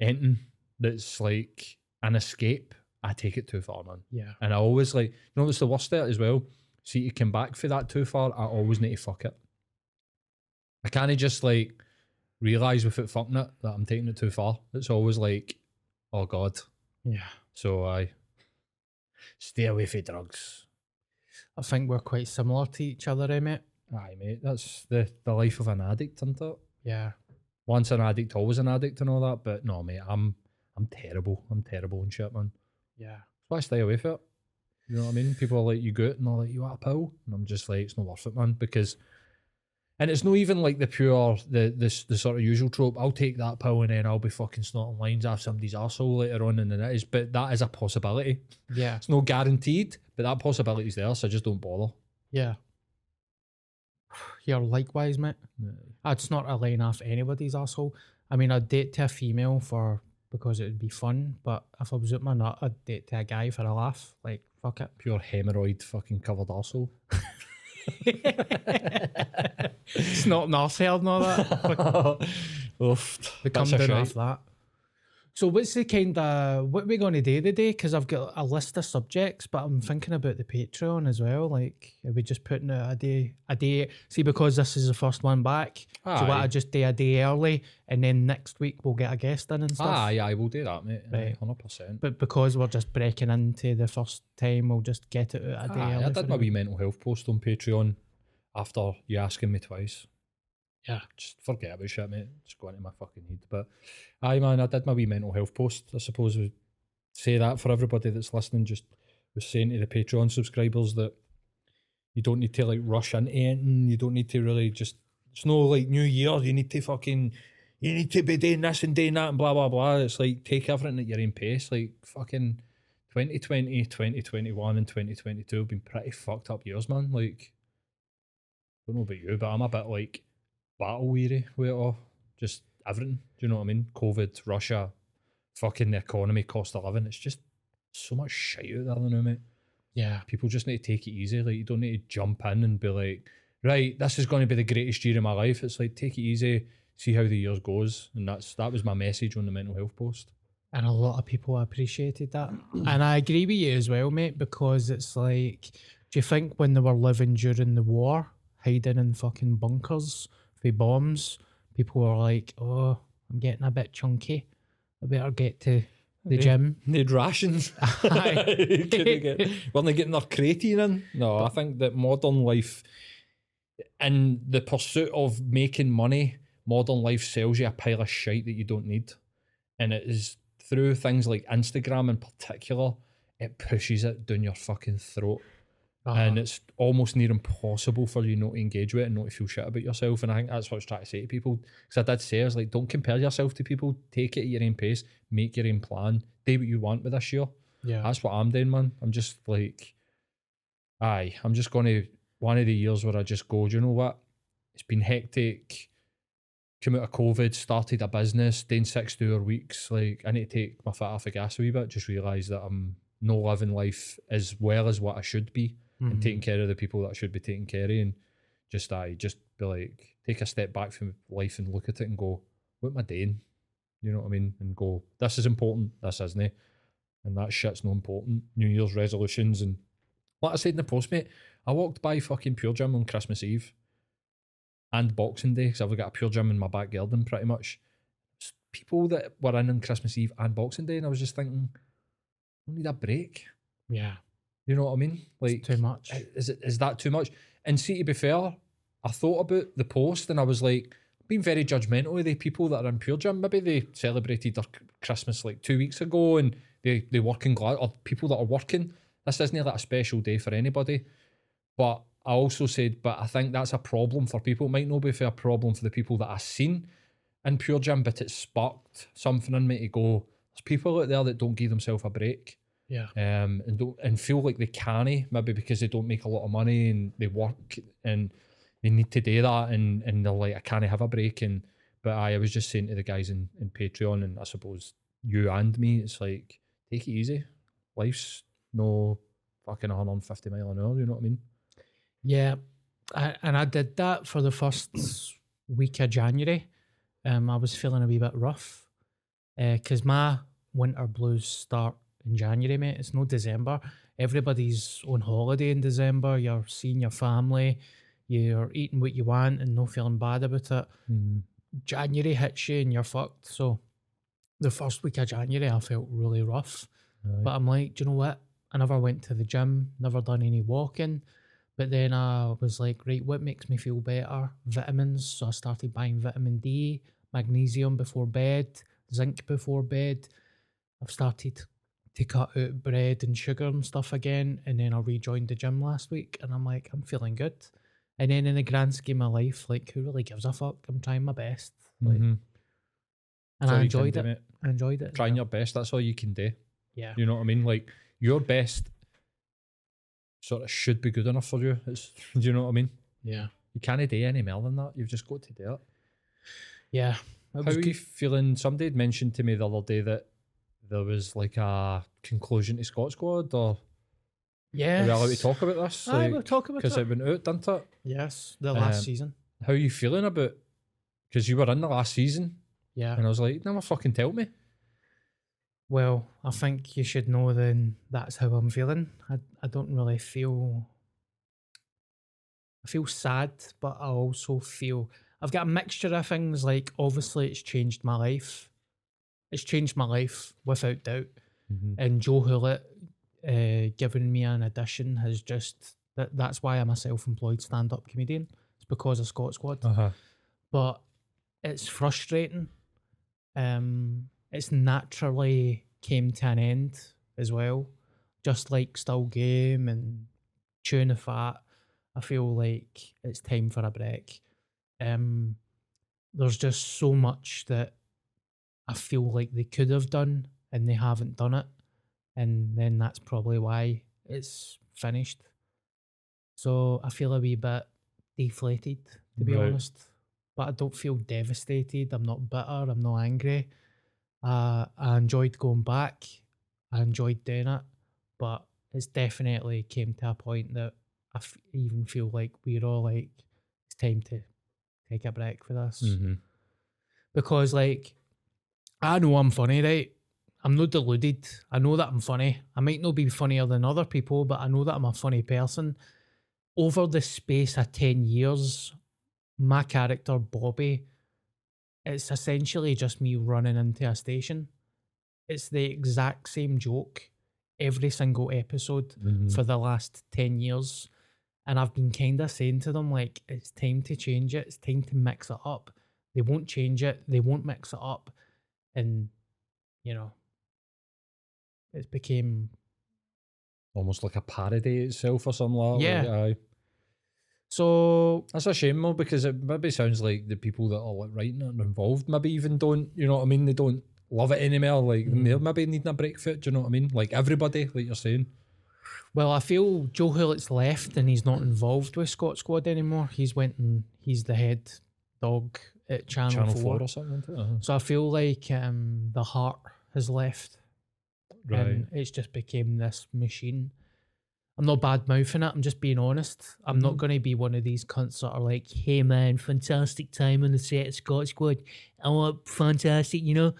anything that's like an escape, I take it too far, man. Yeah. And I always like, you know, what's the worst at as well? See, you come back for that too far, I always need to fuck it. I can't just like realize without fucking it that I'm taking it too far. It's always like, oh god. Yeah. So I stay away from drugs. I think we're quite similar to each other, eh, mate? Aye, mate. That's the the life of an addict, isn't it? Yeah. Once an addict, always an addict, and all that. But no, mate, I'm I'm terrible. I'm terrible and shit, man. Yeah. So I stay away from it. You know what I mean? People are like, you go out and they're like, you want a pill? And I'm just like, it's not worth it, man. Because, and it's not even like the pure, the this the sort of usual trope. I'll take that pill and then I'll be fucking snorting lines off somebody's arsehole later on, and then it is. But that is a possibility. Yeah. It's no guaranteed, but that possibility is there. So I just don't bother. Yeah. You're likewise, mate. I'd snort a line off anybody's asshole. I mean, I'd date to a female for because it would be fun, but if I was at my nut, I'd date to a guy for a laugh. Like, fuck it. Pure hemorrhoid fucking covered arsehole. Snort an arsehole and all that. Oof. They come down off that. So what's the kind of what are we going to do today? Because I've got a list of subjects, but I'm thinking about the Patreon as well. Like, are we just putting out a day, a day? See, because this is the first one back, so what I just do a day early, and then next week we'll get a guest in and stuff. Ah, yeah, I will do that, mate. Right. Hundred percent. But because we're just breaking into the first time, we'll just get it out a day Aye, early. I did my wee mental health post on Patreon after you asking me twice. Yeah. Just forget about shit, mate. Just go into my fucking head. But aye, man, I did my wee mental health post. I suppose we say that for everybody that's listening. Just was saying to the Patreon subscribers that you don't need to like rush into anything. You don't need to really just. It's no like New Year. You need to fucking. You need to be doing this and doing that and blah blah blah. It's like take everything at your own pace. Like fucking 2020, 2021, and 2022 have been pretty fucked up years, man. Like, I don't know about you, but I'm a bit like battle weary with it all. Just everything. Do you know what I mean? COVID, Russia, fucking the economy, cost of living. It's just so much shit out there now, mate. Yeah. People just need to take it easy. Like, you don't need to jump in and be like, right, this is going to be the greatest year of my life. It's like, take it easy, see how the years goes. And that's that was my message on the mental health post. And a lot of people appreciated that. and I agree with you as well, mate, because it's like, do you think when they were living during the war, hiding in fucking bunkers for bombs, people were like, oh, I'm getting a bit chunky. I better get to the gym. Need rations. Aye. Couldn't get, weren't they getting their creatine in? No, I think that modern life, in the pursuit of making money, modern life sells you a pile of shite that you don't need. And it is through things like Instagram in particular, it pushes it down your fucking throat. Uh-huh. And it's almost near impossible for you not to engage with it and not to feel shit about yourself. And I think that's what I was trying to say to people. Because I did say, I was like, don't compare yourself to people. Take it at your own pace. Make your own plan. Do what you want with this year. yeah. That's what I'm doing, man. I'm just like, aye, I'm just going to, one of the years where I just go, do you know what? It's been hectic. Come out of COVID, started a business, doing 60 hour weeks. Like, I need to take my foot off the gas a wee bit, just realise that I'm not living life as well as what I should be and Mhm. taking care of the people that should be taking care of. And just, I just be like, take a step back from life and look at it and go, what am I doing? You know what I mean? And go, this is important, this isn't it. and that shit's not important. New Year's resolutions and like I said in the post, mate, I walked by fucking Pure Gym on Christmas Eve and Boxing Day because I've got a Pure Gym in my back garden pretty much. People that were in on Christmas Eve and Boxing Day, and I was just thinking, I need a break. yeah. You know what I mean? Like too much. Is it is that too much? And see, to be fair, I thought about the post and I was like, being very judgmental of the people that are in Pure Gym. Maybe they celebrated their Christmas like two weeks ago and they they working glad or people that are working. This isn't like a special day for anybody. But I also said, but I think that's a problem for people. It might not be a fair problem for the people that I've seen in Pure Gym, but it sparked something in me to go, there's people out there that don't give themselves a break yeah. um, and don't and feel like they can't maybe because they don't make a lot of money and they work and they need to do that and and they're like I can't have a break and but I, I was just saying to the guys in, in Patreon and I suppose you and me it's like take it easy life's no fucking 150 mile an hour you know what I mean Yeah, I, and I did that for the first week of January. Um, I was feeling a wee bit rough because my winter blues start in January, mate. It's no December. Everybody's on holiday in December. You're seeing your family. You're eating what you want and not feeling bad about it. Mm-hmm. January hits you and you're fucked. So the first week of January, I felt really rough. But I'm like, do you know what? I never went to the gym, never done any walking. But then I was like, right, what makes me feel better? Vitamins. So I started buying vitamin D, magnesium before bed, zinc before bed. I've started to cut out bread and sugar and stuff again. And then I rejoined the gym last week and I'm like, I'm feeling good. And then in the grand scheme of life, like, who really gives a fuck? I'm trying my best. Like, Mhm. And I enjoyed it. I enjoyed it. trying your best that's all you can do Yeah. you know what I mean like your best sort of should be good enough for you it's do you know what I mean Yeah. you can't do any more than that you've just got to do it Yeah. How are you feeling? Somebody had mentioned to me the other day that there was like a conclusion to Scot Squad, or Yeah. are we allowed to talk about this? Aye, we'll talk about it because it. it went out, didn't it? Yes, the last Um, season. How are you feeling about? Because you were in the last season, Yeah. and I was like, never fucking tell me. Well, I think you should know then that's how I'm feeling. I, I don't really feel. I feel sad, but I also feel I've got a mixture of things. Like, obviously, it's changed my life. It's changed my life without doubt. And Joe Hullait uh, giving me an addition has just that. That's why I'm a self-employed stand-up comedian. It's because of Scot Squad. Uh huh. but it's frustrating. Um, it's naturally came to an end as well, just like Still Game and Chewing the Fat. I feel like it's time for a break. Um, there's just so much that I feel like they could have done and they haven't done it, and then that's probably why it's finished. So I feel a wee bit deflated, to be Right. honest. But I don't feel devastated. I'm not bitter. I'm not angry. Uh, I enjoyed going back. I enjoyed doing it, but it's definitely came to a point that I f- even feel like we're all like, it's time to take a break for this Mm-hmm. because like I know I'm funny, right? I'm not deluded. I know that I'm funny. I might not be funnier than other people, but I know that I'm a funny person. Over the space of 10 years, my character, Bobby, it's essentially just me running into a station. It's the exact same joke every single episode Mm-hmm. for the last 10 years. And I've been kind of saying to them, like, it's time to change it. It's time to mix it up. They won't change it. They won't mix it up. And, you know, it's became Almost like a parody itself or something like that. Yeah. so That's a shame though, because it maybe sounds like the people that are like writing it and involved maybe even don't, you know what I mean? They don't love it anymore. Like Mm. they're maybe needing a break for it. Do you know what I mean? Like everybody, like you're saying. Well, I feel Joe Hullait's left and he's not involved with Scot Squad anymore. He's went and he's the head dog at Channel, Channel 4. Four or something. Uh-huh. So I feel like um, the heart has left Right. and it's just became this machine. I'm not bad mouthing it. I'm just being honest. I'm not going to be one of these cunts that are like, "Hey man, fantastic time on the set of Scot Squad. I want fantastic," you know.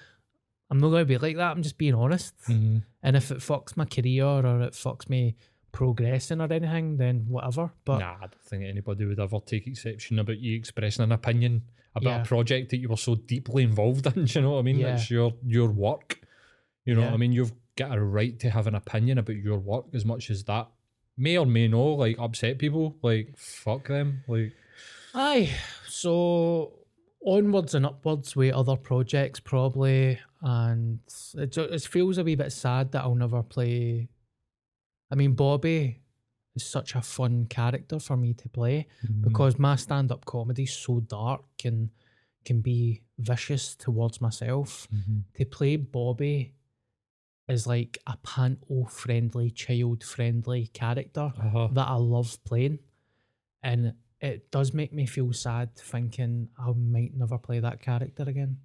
I'm not going to be like that. I'm just being honest. Mhm. And if it fucks my career or it fucks me progressing or anything, then whatever. But nah, I don't think anybody would ever take exception about you expressing an opinion about Yeah. a project that you were so deeply involved in. Do you know what I mean? Yeah. It's your your work. You know what I mean? You've got a right to have an opinion about your work as much as that may or may not like upset people. Like fuck them. Like Aye. So onwards and upwards with other projects probably, and it, it feels a wee bit sad that I'll never play. I mean, Bobby is such a fun character for me to play because my stand-up comedy is so dark and can be vicious towards myself. To play Bobby is like a panto-friendly, child-friendly character uh-huh. that I love playing. And it does make me feel sad thinking I might never play that character again.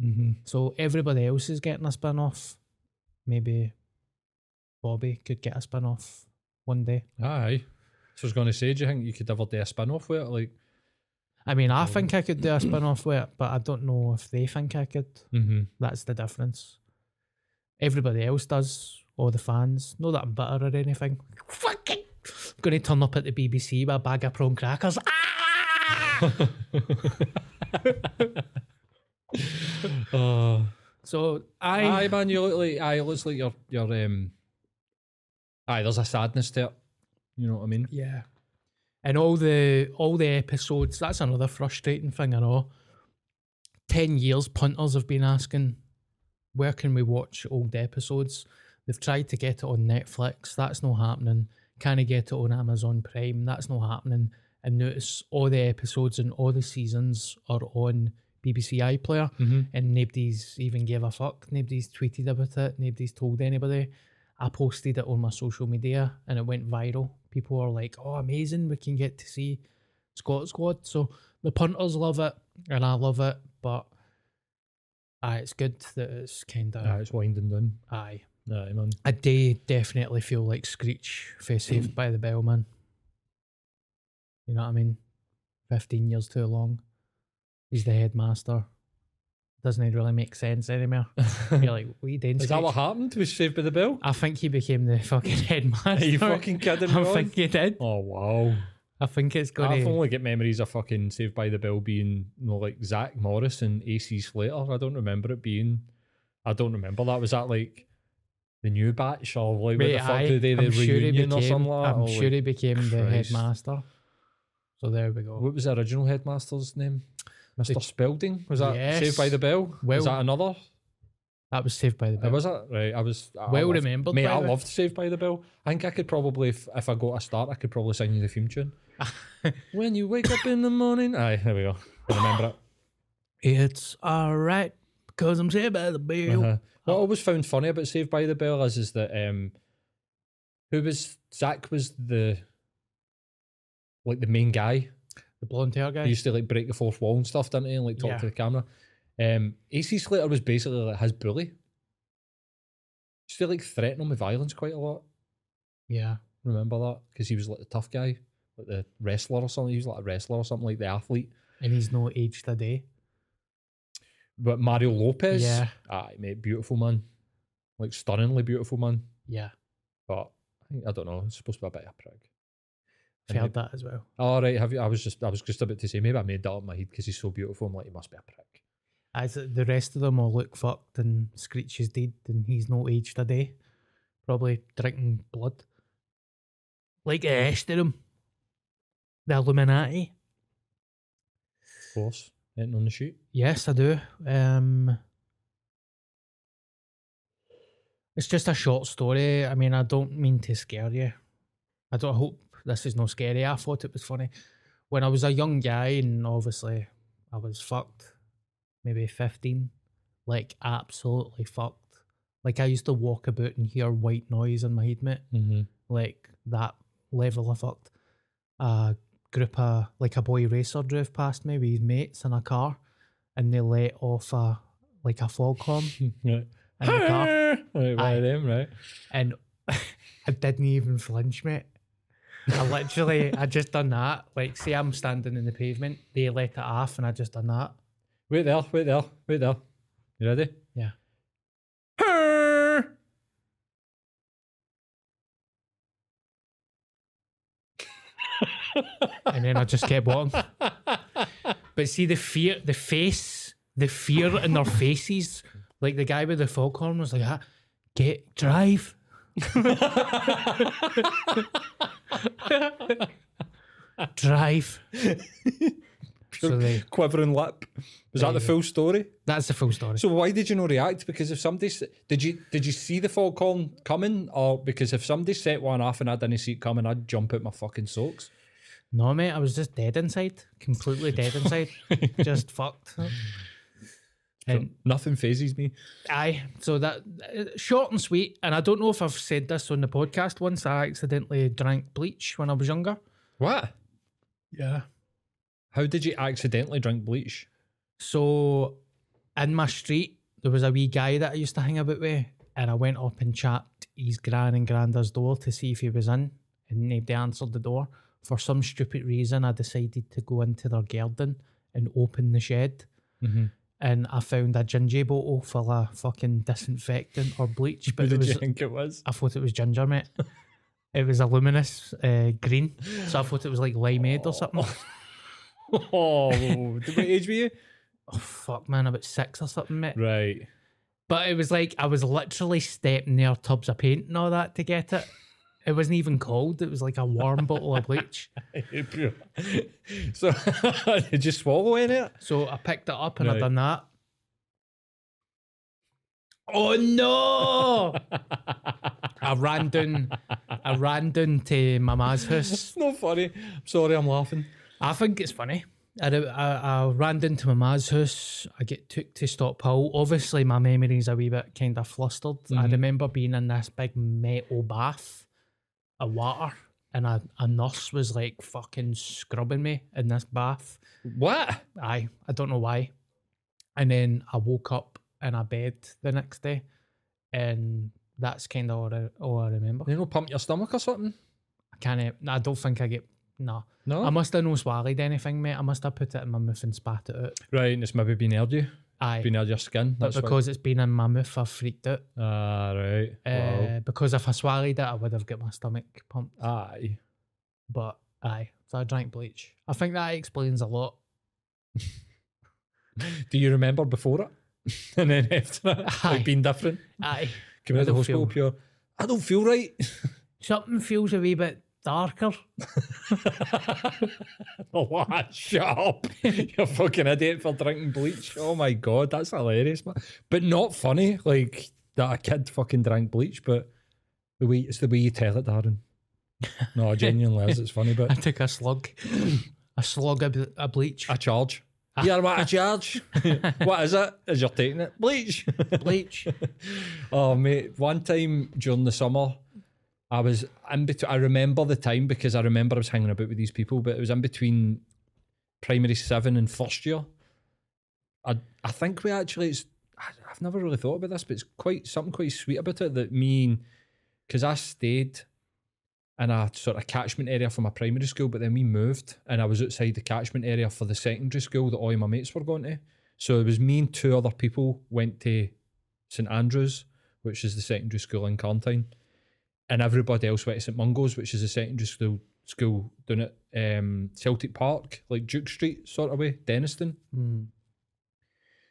mm-hmm. So everybody else is getting a spin off. Maybe Bobby could get a spin off one day. Aye. So I was gonna say, do you think you could ever do a spin off with it? Like I mean, I think I could do a spin off with it, but I don't know if they think I could. mm-hmm. That's the difference. Everybody else does, all the fans. Not that I'm bitter or anything. Fucking gonna turn up at the BBC with a bag of prawn crackers. Ah! Oh so I Aye, man, you look like it looks like you're you're um Aye, there's a sadness to it. You know what I mean? Yeah. And all the all the episodes, that's another frustrating thing I know. Ten years punters have been asking, where can we watch old episodes? They've tried to get it on Netflix, that's not happening. Can I get it on Amazon Prime? That's not happening. And notice all the episodes and all the seasons are on BBC iPlayer mm-hmm. and nobody's even gave a fuck. Nobody's tweeted about it. Nobody's told anybody. I posted it on my social media and it went viral. People are like, "Oh, amazing! We can get to see Scot Squad." So the punters love it and I love it, but aye, it's good that it's kind of Aye, it's winding down. aye. Aye, man. I do definitely feel like Screech for Saved by the Bell, man. You know what I mean? Fifteen years too long. He's the headmaster. Doesn't really make sense anymore. You're like, we didn't. Is that what happened? Was Saved by the Bell? I think he became the fucking headmaster. Are you fucking kidding me? I on? think he did. Oh wow. I think it's going I've to. only got memories of fucking Saved by the Bell being you know, like Zach Morris and AC Slater. I don't remember it being I don't remember that. Was that like the new batch or like what the fuck did they the sure reunion or became- something like that? I'm Or, sure like, he became the headmaster. So there we go. What was the original headmaster's name? Mr. Spalding? Was that Yes. Saved by the Bell? Well- was that another? That was Saved by the Bell. was it? Right. I was I Well loved- remembered, Mate, by I the way. loved Saved by the Bell. I think I could probably, if, if I got a start, I could probably sing you the theme tune. when you wake up in the morning. Aye, there we go. I remember it. It's all right because I'm Saved by the Bell. Uh-huh. What I always found funny about Saved by the Bell is, is that um, who was Zach was the like the main guy. The blonde hair guy. He used to like break the fourth wall and stuff, didn't he? And like talk Yeah. to the camera. Um, AC Slater was basically like his bully. Used to like threaten him with violence quite a lot. yeah. Remember that? Because he was like the tough guy, like the wrestler or something. He was like a wrestler or something, like the athlete. And he's no aged a day. But Mario Lopez, Yeah. aye, mate, beautiful man, like stunningly beautiful man. Yeah. But I think I don't know. It's supposed to be a bit of a prick. I've heard that as well. All right, have you? I was just, I was just about to say maybe I made that up in my head because he's so beautiful. I'm like, he must be a prick. As the rest of them all look fucked and Screech is dead and he's not aged a day. Probably drinking blood. Like the rest of them. The Illuminati. Of course, anything on the shoot. Yes, I do. Um, It's just a short story. I mean, I don't mean to scare you. I don't hope this is no scary. I thought it was funny. When I was a young guy, and obviously I was fucked, maybe 15, like absolutely fucked. Like I used to walk about and hear white noise in my head, mate. Mm-hmm. Like that level of fucked. A group of, like a boy racer drove past me with his mates in a car and they let off a, like a foghorn Right. in the car. Right, Aye. of them, right? and I didn't even flinch, mate. I literally, I just done that. Like, say I'm standing in the pavement, they let it off, and I just done that. Wait there, wait there, wait there. You ready? Yeah. And then I just kept walking. But see the fear, the face, the fear in their faces. Like the guy with the foghorn was like, ah, "Get drive." drive. so they, Quivering lip. Was that the full story? that's the full story. So why did you not react? Because if somebody s- did you did you see the foghorn coming, or because if somebody set one off and I didn't see it coming, I'd jump out my fucking socks. No, mate, I was just dead inside, completely dead inside, just fucked. And Nothing phases me. Aye, so that short and sweet, and I don't know if I've said this on the podcast once. I accidentally drank bleach when I was younger. What? Yeah. How did you accidentally drink bleach? So, in my street, there was a wee guy that I used to hang about with, and I went up and chapped his gran and granda's door to see if he was in, and nobody answered the door. For some stupid reason, I decided to go into their garden and open the shed. Mm-hmm. And I found a ginger bottle full of fucking disinfectant or bleach, but Who it was you think it was? I thought it was ginger, mate. it was a luminous uh, green, so I thought it was like limeade or something. Oh, did what age were you? Oh fuck, man, about six or something, mate. Right. But it was like I was literally stepping near tubs of paint and all that to get it. It wasn't even cold. It was like a warm bottle of bleach. so did you swallow in it? So I picked it up and I done that. Oh no! I ran down. I ran down to my ma's house. It's not funny. I'm sorry, I'm laughing. I think it's funny. I, I, I ran into my ma's house. I get took to Stobhill. Obviously, my memory's a wee bit kind of flustered. I mm-hmm. remember being in this big metal bath of water, and a, a nurse was like fucking scrubbing me in this bath. What? Aye, I don't know why. And then I woke up in a bed the next day, and that's kind of all I, all I remember. You know, pump your stomach or something? I can't. I don't think I get. No. No. I must have no swallowed anything, mate. I must have put it in my mouth and spat it out. right, and it's maybe been near you, Aye. been near your skin. but That's why- because it's been in my mouth, I've freaked out. Ah, right. Uh, because if I swallowed it, I would have got my stomach pumped. Aye. But aye, so I drank bleach. I think that explains a lot. Do you remember before it? and then after it, Aye. like being different? Aye, Come out of the hospital feel- pure. I don't feel right. something feels a wee bit darker. oh, what? Shut up. You're fucking idiot for drinking bleach. Oh my god, that's hilarious, man. But not funny, like that a kid fucking drank bleach, but the way it's the way you tell it, Darren. No, genuinely is. It's funny, but I took a slug, a slug of, ble- of bleach. a charge. Yeah, what a charge? what is it? Is you're taking it? Bleach. bleach. Oh mate, one time during the summer, I was in between. I remember the time because I remember I was hanging about with these people, but it was in between primary seven and first year. I I think we actually it's. I- I've never really thought about this, but it's quite something quite sweet about it that me because I stayed in a sort of catchment area for my primary school, but then we moved and I was outside the catchment area for the secondary school that all my mates were going to. So it was me and two other people went to St Andrews, which is the secondary school in Carntyne, and everybody else went to St Mungo's, which is a secondary school school down at um, Celtic Park, like Duke Street sort of way, Dennistoun. Mm.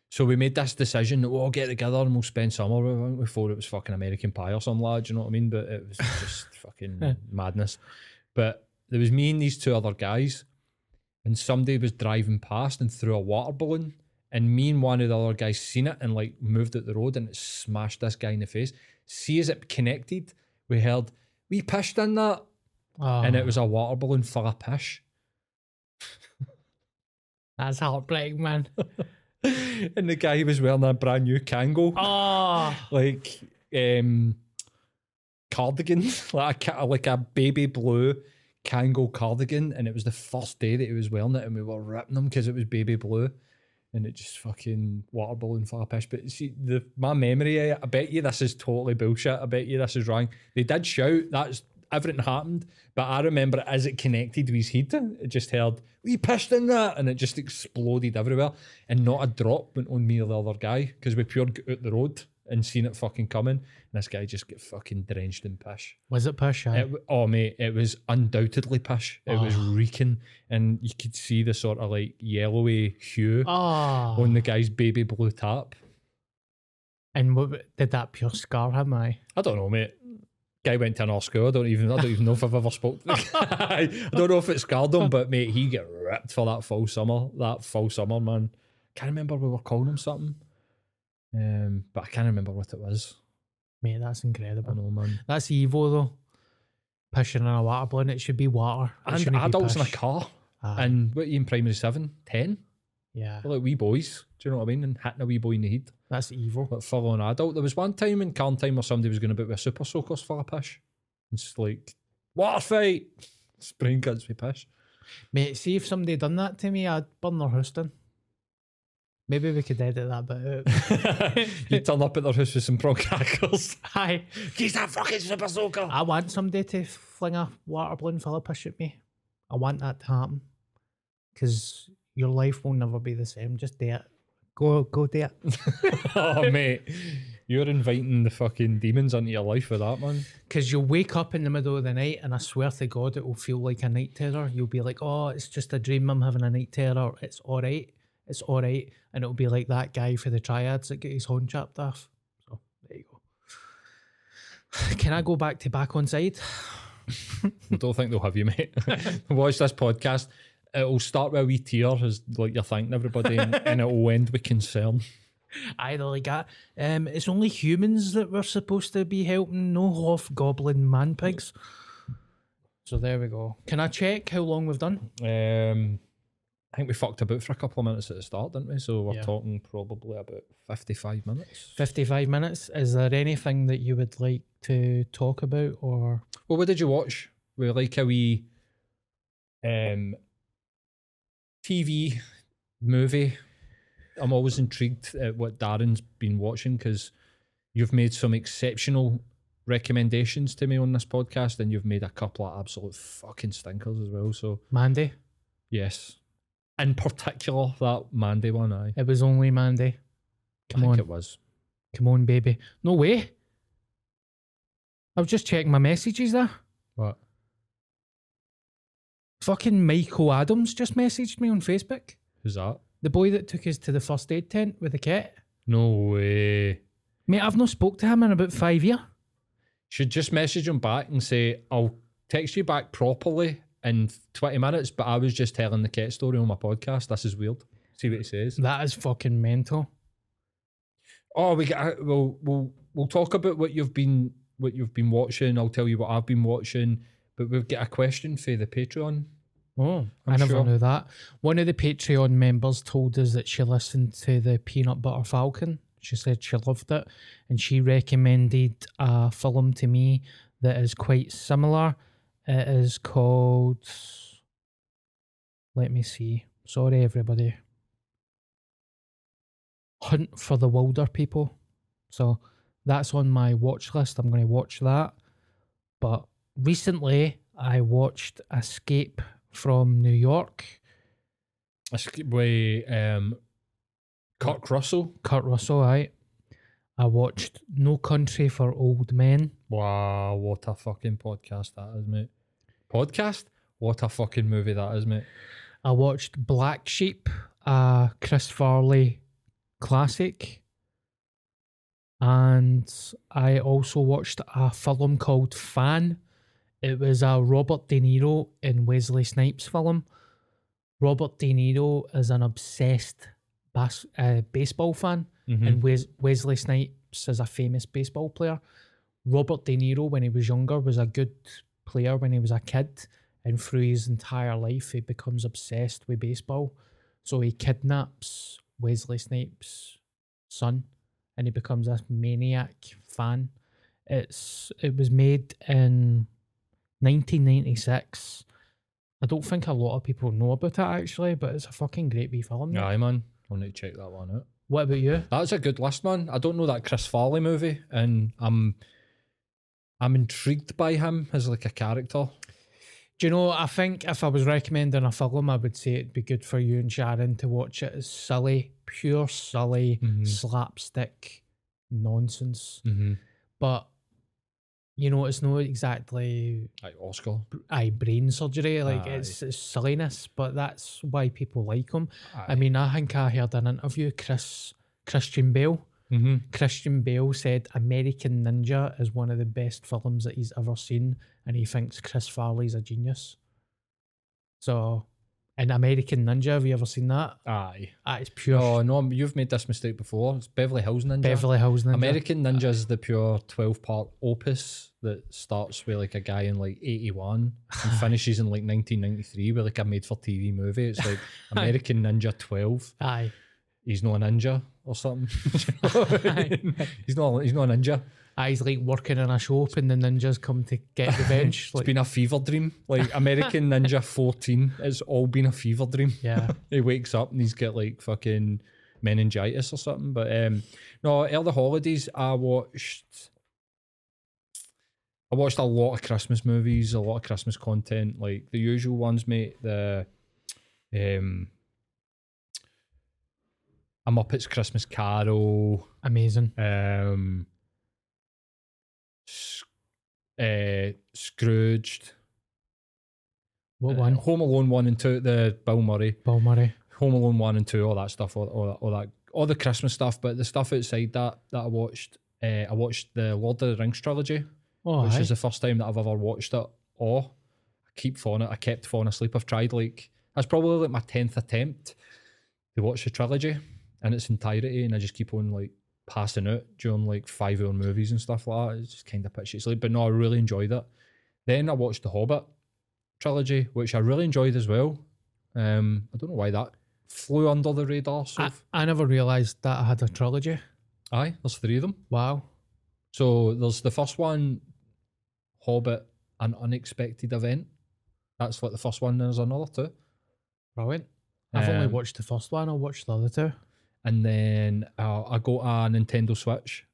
So we made this decision that we'll all get together and we'll spend summer with them. We thought it was fucking American Pie or some lad, you know what I mean? But it was just fucking madness. But there was me and these two other guys, and somebody was driving past and threw a water balloon. And me and one of the other guys seen it and like moved out the road and it smashed this guy in the face. See as it connected, we heard we pished in that, Oh, and it was a water balloon full of pish. that's heartbreaking, man. and the guy was wearing a brand new Kangol, oh, like um, cardigan, like a, like a baby blue Kangol cardigan, and it was the first day that he was wearing it, and we were ripping him because it was baby blue, and it just fucking water balloon of. But see, the my memory, of I bet you this is totally bullshit. I bet you this is wrong. They did shout that's everything happened, but I remember as it connected with his head, eh? it just heard we pissed in that, and it just exploded everywhere, and not a drop went on me or the other guy because we pure out the road and seen it fucking coming, and this guy just get fucking drenched in pish. was it push? It, oh mate, it was undoubtedly pish. It was Oh. reeking, and you could see the sort of like yellowy hue oh, on the guy's baby blue tap. and what, did that pure scar him? I I don't know, mate. Guy went to an school. I don't even. I don't even know if I've ever spoke. To the guy. I don't know if it scarred him, but mate, he get ripped for that full summer. That full summer, man. Can't remember we were calling him something. Um, but I can't remember what it was. mate, that's I incredible. know, man. That's evil though. Pissing in a water balloon, it should be water. It And adults in a car. And what are you in primary seven? Ten? yeah, We're like wee boys. Do you know what I mean? And hitting a wee boy in the head. that's evil. But full on adult. There was one time in Carntyne where somebody was going to book with a super soakers for a pish. It's like, water fight. Spring guns with pish. Mate, see if somebody done that to me, I'd burn their house down. Maybe we could edit that bit out. you turn up at their house with some prawn crackers. Hi. He's that fucking super soaker. I want somebody to fling a water balloon full of piss at me. I want that to happen. Because your life will never be the same. Just do it. Go, go do it. oh, mate. You're inviting the fucking demons into your life with that, man. Because you'll wake up in the middle of the night and I swear to God, it will feel like a night terror. You'll be like, oh, it's just a dream. I'm having a night terror. It's all right. It's all right. And it'll be like that guy for the triads that get his horn chopped off. So there you go. Can I go back to back on side? I don't think they'll have you, mate. Watch this podcast. It'll start with a wee tear as like you're thanking everybody, and, and it'll end with concern. Either like that. Um, it's only humans that we're supposed to be helping, no half goblin man pigs. So there we go. Can I check how long we've done? Um, I think we fucked about for a couple of minutes at the start, didn't we? So we're Yeah. talking probably about 55 minutes. 55 minutes. Is there anything that you would like to talk about or Well, what did you watch? We like a wee um, TV movie. I'm always intrigued at what Darren's been watching because you've made some exceptional recommendations to me on this podcast, and you've made a couple of absolute fucking stinkers as well. So Mandy? yes, in particular that Mandy one. I, It was only Mandy. I Come think on. it was. Come on, baby. No way. I was just checking my messages there. What? Fucking Michael Adams just messaged me on Facebook. Who's that? The boy that took us to the first aid tent with the cat. No way. Mate, I've not spoke to him in about five years. Should just message him back and say, I'll text you back properly in 20 minutes, but I was just telling the cat story on my podcast. This is weird. See what he says. That is fucking mental. Oh, we got we'll we'll we'll talk about what you've been what you've been watching. I'll tell you what I've been watching. But we've got a question for the Patreon. Oh, I'm I never sure. knew that. One of the Patreon members told us that she listened to the Peanut Butter Falcon. She said she loved it and she recommended a film to me that is quite similar. It is called. Let me see. Sorry, everybody. Hunt for the Wilderpeople. So that's on my watch list. I'm going to watch that. But recently, I watched Escape from New York. With um, Kurt Russell. Kurt Russell, right? I watched No Country for Old Men. Wow, what a fucking podcast that is, mate. Podcast? What a fucking movie that is, mate. I watched Black Sheep, a Chris Farley classic. And I also watched a film called Fan. It was a Robert De Niro and Wesley Snipes film. Robert De Niro is an obsessed bas- uh, baseball fan, Mhm. and Wes- Wesley Snipes is a famous baseball player. Robert De Niro, when he was younger, was a good player when he was a kid, and through his entire life, he becomes obsessed with baseball. So he kidnaps Wesley Snipes' son, and he becomes a maniac fan. It's it was made in 1996. I don't think a lot of people know about it actually, but it's a fucking great wee film. Aye, man. I'll need to check that one out. What about you? That's a good list, man. I don't know that Chris Farley movie, and I'm I'm intrigued by him as like a character. Do you know? I think if I was recommending a film, I would say it'd be good for you and Sharon to watch it. It's silly, pure silly Mhm. slapstick nonsense. Mm-hmm. But you know, it's not exactly Like Oscar. eye brain surgery. Like Aye. it's, it's silliness, but that's why people like him. I mean, I think I heard an interview. Chris Christian Bale. Mm-hmm. Christian Bale said American Ninja is one of the best films that he's ever seen, and he thinks Chris Farley's a genius. So, in American Ninja, have you ever seen that? Aye. Ah, it's pure Oh no, you've made this mistake before. It's Beverly Hills Ninja. Beverly Hills Ninja. American Ninja is the pure twelve part opus that starts with like a guy in like eighty one and finishes in like nineteen ninety three with like a made for TV movie. It's like American Ninja twelve. Aye. He's not a ninja or something. he's not. He's not a ninja. He's like working in a shop, and the ninjas come to get revenge. It's like, it's been a fever dream. Like American Ninja 14, it's all been a fever dream. yeah. he wakes up and he's got like fucking meningitis or something. But um no, early holidays I watched I watched a lot of Christmas movies, a lot of Christmas content, like the usual ones, mate. The um a Muppets Christmas Carol, Amazing. um uh, Scrooged, What uh, one? Home Alone one and two, the Bill Murray. Bill Murray. Home Alone one and two, all that stuff, all, all, that- all that, all the Christmas stuff. But the stuff outside that that I watched, uh, I watched the Lord of the Rings trilogy, Oh, which aye. is the first time that I've ever watched it. Oh, I keep falling. I kept falling asleep. I've tried like that's probably like my tenth attempt to watch the trilogy in its entirety, and I just keep on like passing out during like five hour movies and stuff like that. It's just kind of pitchy sleep. But no, I really enjoyed it. Then I watched the Hobbit trilogy, which I really enjoyed as well. Um, I don't know why that flew under the radar. So I, I never realised that I had a trilogy. aye, there's three of them. Wow. So there's the first one, Hobbit, an unexpected event. That's like the first one. There's another two, Brilliant. I've only Um, watched the first one. I'll watch the other two. And then uh, I got a Nintendo Switch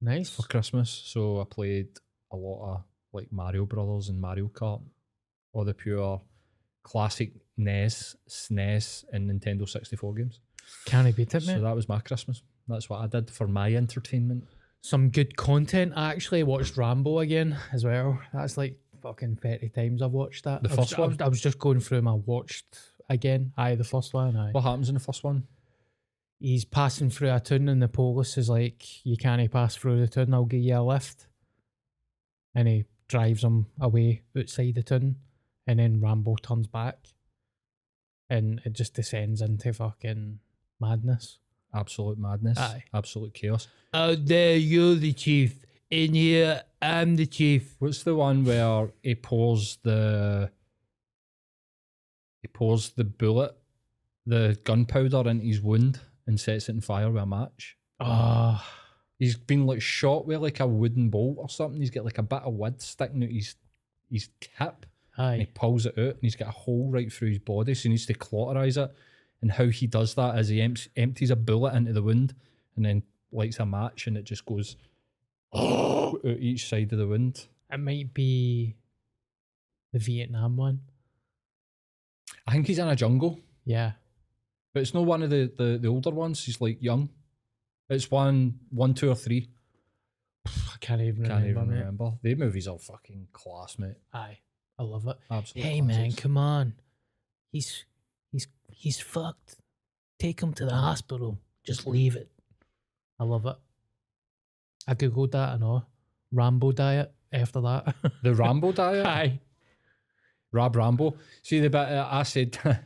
Nice. for Christmas. So I played a lot of like Mario Brothers and Mario Kart, or the pure classic NES, SNES, and Nintendo 64 games. Can't beat it, So that was my Christmas. That's what I did for my entertainment. Some good content. I actually watched Rambo again as well. That's like fucking 30 times I've watched that. The I first was, one? I was just going through my watched again. Aye, the first one. Aye. What happens in the first one? He's passing through a town and the police is like, you can't pass through the town, I'll give you a lift. And he drives him away outside the town and then Rambo turns back. And it just descends into fucking madness. Absolute madness. Aye. Absolute chaos. Out there, you're the chief. In here, I'm the chief. What's the one where he pours the he pours the bullet, the gunpowder into his wound and sets it on fire with a match? Oh, He's been like shot with like a wooden bolt or something. He's got like a bit of wood sticking out his his hip and he pulls it out and he's got a hole right through his body, so he needs to cauterize it. And how he does that is he emps- empties a bullet into the wound and then lights a match and it just goes out each side of the wound. It might be the Vietnam one. I think he's in a jungle, Yeah. But it's not one of the, the, the older ones. He's like young. It's one, one, two, or three. I can't even Can't remember, even mate. remember. The movies are fucking class, mate. Aye. I love it. Absolutely. Hey man, come on. He's he's he's fucked. Take him to the hospital. Just leave it. I love it. I googled that and all. Rambo diet after that. The Rambo diet. Aye. Rab Rambo. See the bit uh, I said.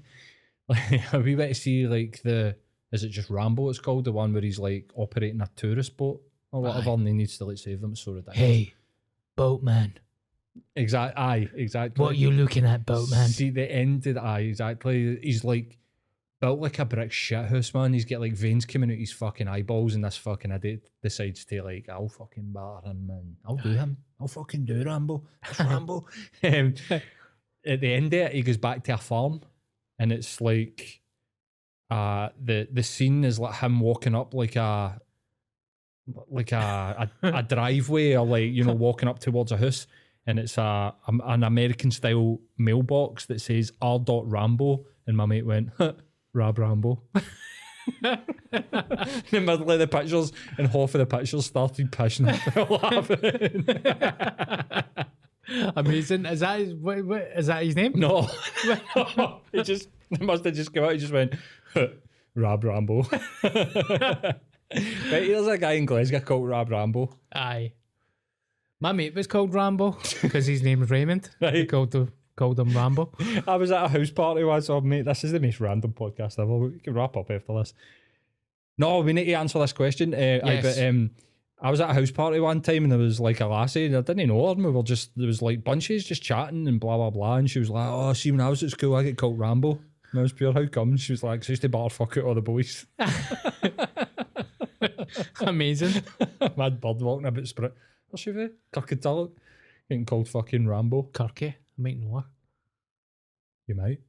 like, we went to see like the. Is it just Rambo? It's called the one where he's like operating a tourist boat or whatever, and he needs to like save them. It's so ridiculous. Hey, boatman. Exactly. Aye, exactly. What are you looking at, boatman? See the end of the eye, exactly. He's like built like a brick shithouse, man. He's got like veins coming out his fucking eyeballs, and this fucking idiot decides to like, I'll fucking bar him, man. I'll do him. I'll fucking do Rambo. That's Rambo. um, at the end of it, he goes back to a farm, and it's like, uh, the the scene is like him walking up like a like a, a, a driveway or like you know walking up towards a house and it's a, a an American style mailbox that says R. Rambo and my mate went Rab Rambo. in the middle of the pictures and half of the pictures started pushing laughing. Amazing. Is that his, what, what, is that his name? no, he just he must have just come out. He just went Rab Rambo. but here's a guy in Glasgow called Rab Rambo. Aye. My mate was called Rambo because his name was Raymond. Right. They called, the, called him Rambo. I was at a house party once. Oh, mate, this is the most random podcast ever. We can wrap up after this. No, we need to answer this question. Uh, Yes. but um, I was at a house party one time and there was like a lassie and I didn't know her and we were just, there was like bunches just chatting and blah, blah, blah. And she was like, oh, see, when I was at school, I get called Rambo. And I was pure, how come? She was like, I used to bar fuck out all the boys. Amazing. Mad bird walking about spirit. What's she for? Kirkintilloch. Getting called fucking Rambo. Kirky. I might know her. You might.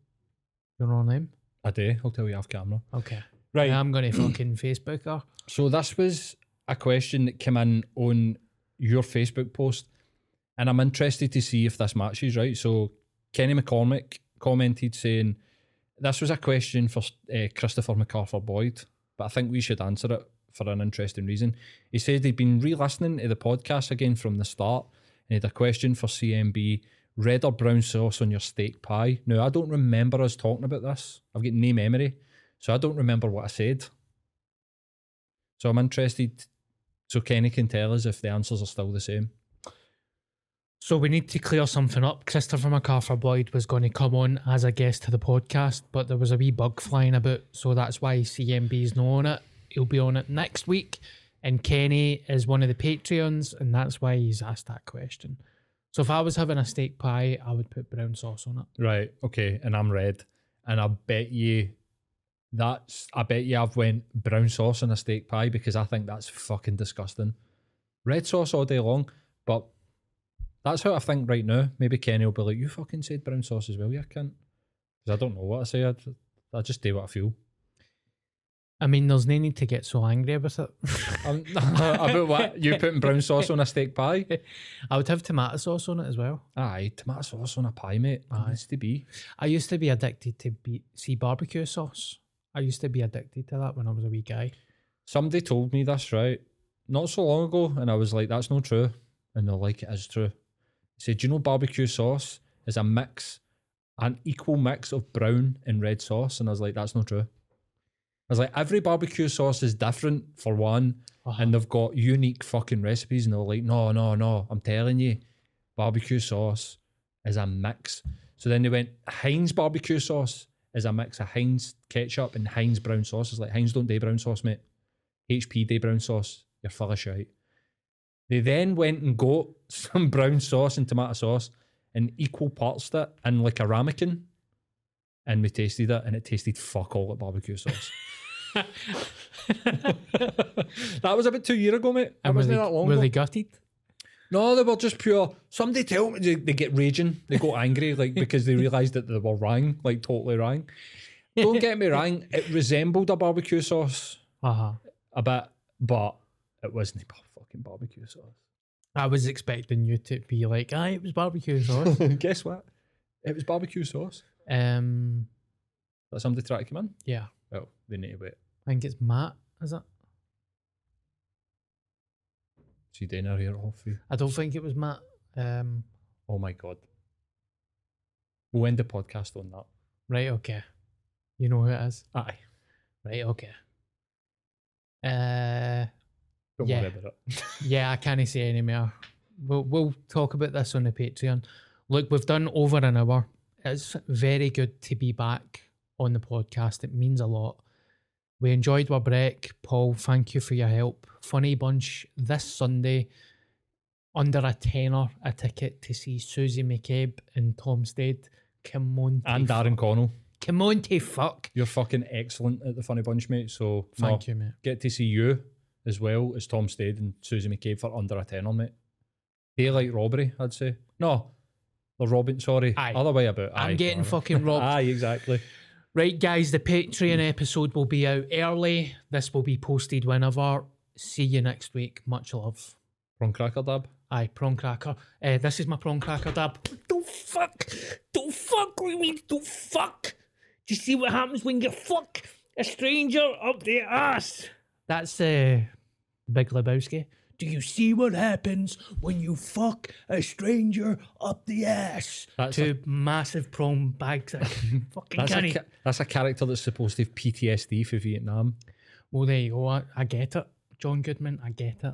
Your own name? I do. I'll tell you off camera. Okay. Right. I'm going to fucking Facebook her. So this was a question that came in on your Facebook post, and I'm interested to see if this matches right. So Kenny McCormick commented saying this was a question for uh, Christopher MacArthur Boyd, but I think we should answer it for an interesting reason. He said he'd been re-listening to the podcast again from the start, and he had a question for CMB: red or brown sauce on your steak pie. Now I don't remember us talking about this. I've got no memory, so I don't remember what I said. So I'm interested. So Kenny can tell us if the answers are still the same. So we need to clear something up. Christopher MacArthur Boyd was going to come on as a guest to the podcast, but there was a wee bug flying about, so that's why CMB's not on it. He'll be on it next week, and Kenny is one of the Patreons, and that's why he's asked that question. So if I was having a steak pie, I would put brown sauce on it. Right. Okay. And I'm red, and I bet you that's. I bet you I've went brown sauce on a steak pie because I think that's fucking disgusting. Red sauce all day long, but that's how I think right now. Maybe Kenny will be like, "You fucking said brown sauce as well, you can't." Because I don't know what I say. I, I just do what I feel. I mean, there's no need to get so angry about it. Um, about what you putting brown sauce on a steak pie? I would have tomato sauce on it as well. Aye, tomato sauce on a pie, mate. It needs to be. I used to be addicted to be, see barbecue sauce. I used to be addicted to that when I was a wee guy. Somebody told me this, right? Not so long ago, and I was like, that's not true. And they're like, it is true. He said, Do you know barbecue sauce is a mix, an equal mix of brown and red sauce? And I was like, that's not true. I was like, every barbecue sauce is different for one, uh-huh. and they've got unique fucking recipes. And they're like, no, no, no, I'm telling you, barbecue sauce is a mix. So then they went, Heinz barbecue sauce is a mix of Heinz ketchup and Heinz brown sauce. It's like, Heinz don't do brown sauce, mate. HP day brown sauce. You're full of shite. They then went and got some brown sauce and tomato sauce and equal parts it in like a ramekin. And we tasted it and it tasted fuck all like barbecue sauce. that was about two years ago, mate. That And were wasn't they, that long were ago. they gutted? No, they were just pure. Somebody tell me they, they get raging. They got angry, like because they realised that they were wrong, like totally wrong. Don't get me wrong, it resembled a barbecue sauce Uh huh. a bit, but it wasn't fucking barbecue sauce. I was expecting you to be like, "Ah, it was barbecue sauce." Guess what? It was barbecue sauce. um, That somebody try to come in? yeah, Well, they need to wait. I think it's Matt. Is it? See dinner here off you. I don't think it was Matt. Um, Oh my god. We'll end the podcast on that. right. Okay. You know who it is. Aye. Right. Okay. Uh, Don't Yeah. worry about it. yeah, I can't say any more. We'll we'll talk about this on the Patreon. Look, we've done over an hour. It's very good to be back on the podcast. It means a lot. We enjoyed our break. Paul, thank you for your help. Funny bunch this Sunday, under a tenner a ticket to see Susie McCabe and Tom Stade. Come on. And Darren. Connell. Come on to fuck. You're fucking excellent at the Funny Bunch, mate. So Thank no, you, mate. Get to see you as well as Tom Stade and Susie McCabe for under a tenner, mate. Daylight robbery, I'd say. No, the robbing. Sorry, Aye. other way about. I'm getting fucking robbed. Aye, exactly. Right, guys, the Patreon episode will be out early. This will be posted whenever. See you next week. Much love. Prawn cracker dab. Aye, prawn cracker. Uh, this is my prawn cracker dab. Don't fuck. Don't fuck with me. Don't fuck. Do you see what happens when you fuck a stranger up the ass? That's uh, the Big Lebowski. Do you see what happens when you fuck a stranger up the ass? That's Two massive prawn bags. of fucking That's a, that's a character that's supposed to have PTSD for Vietnam. Well, there you go. I, I get it, John Goodman. I get it.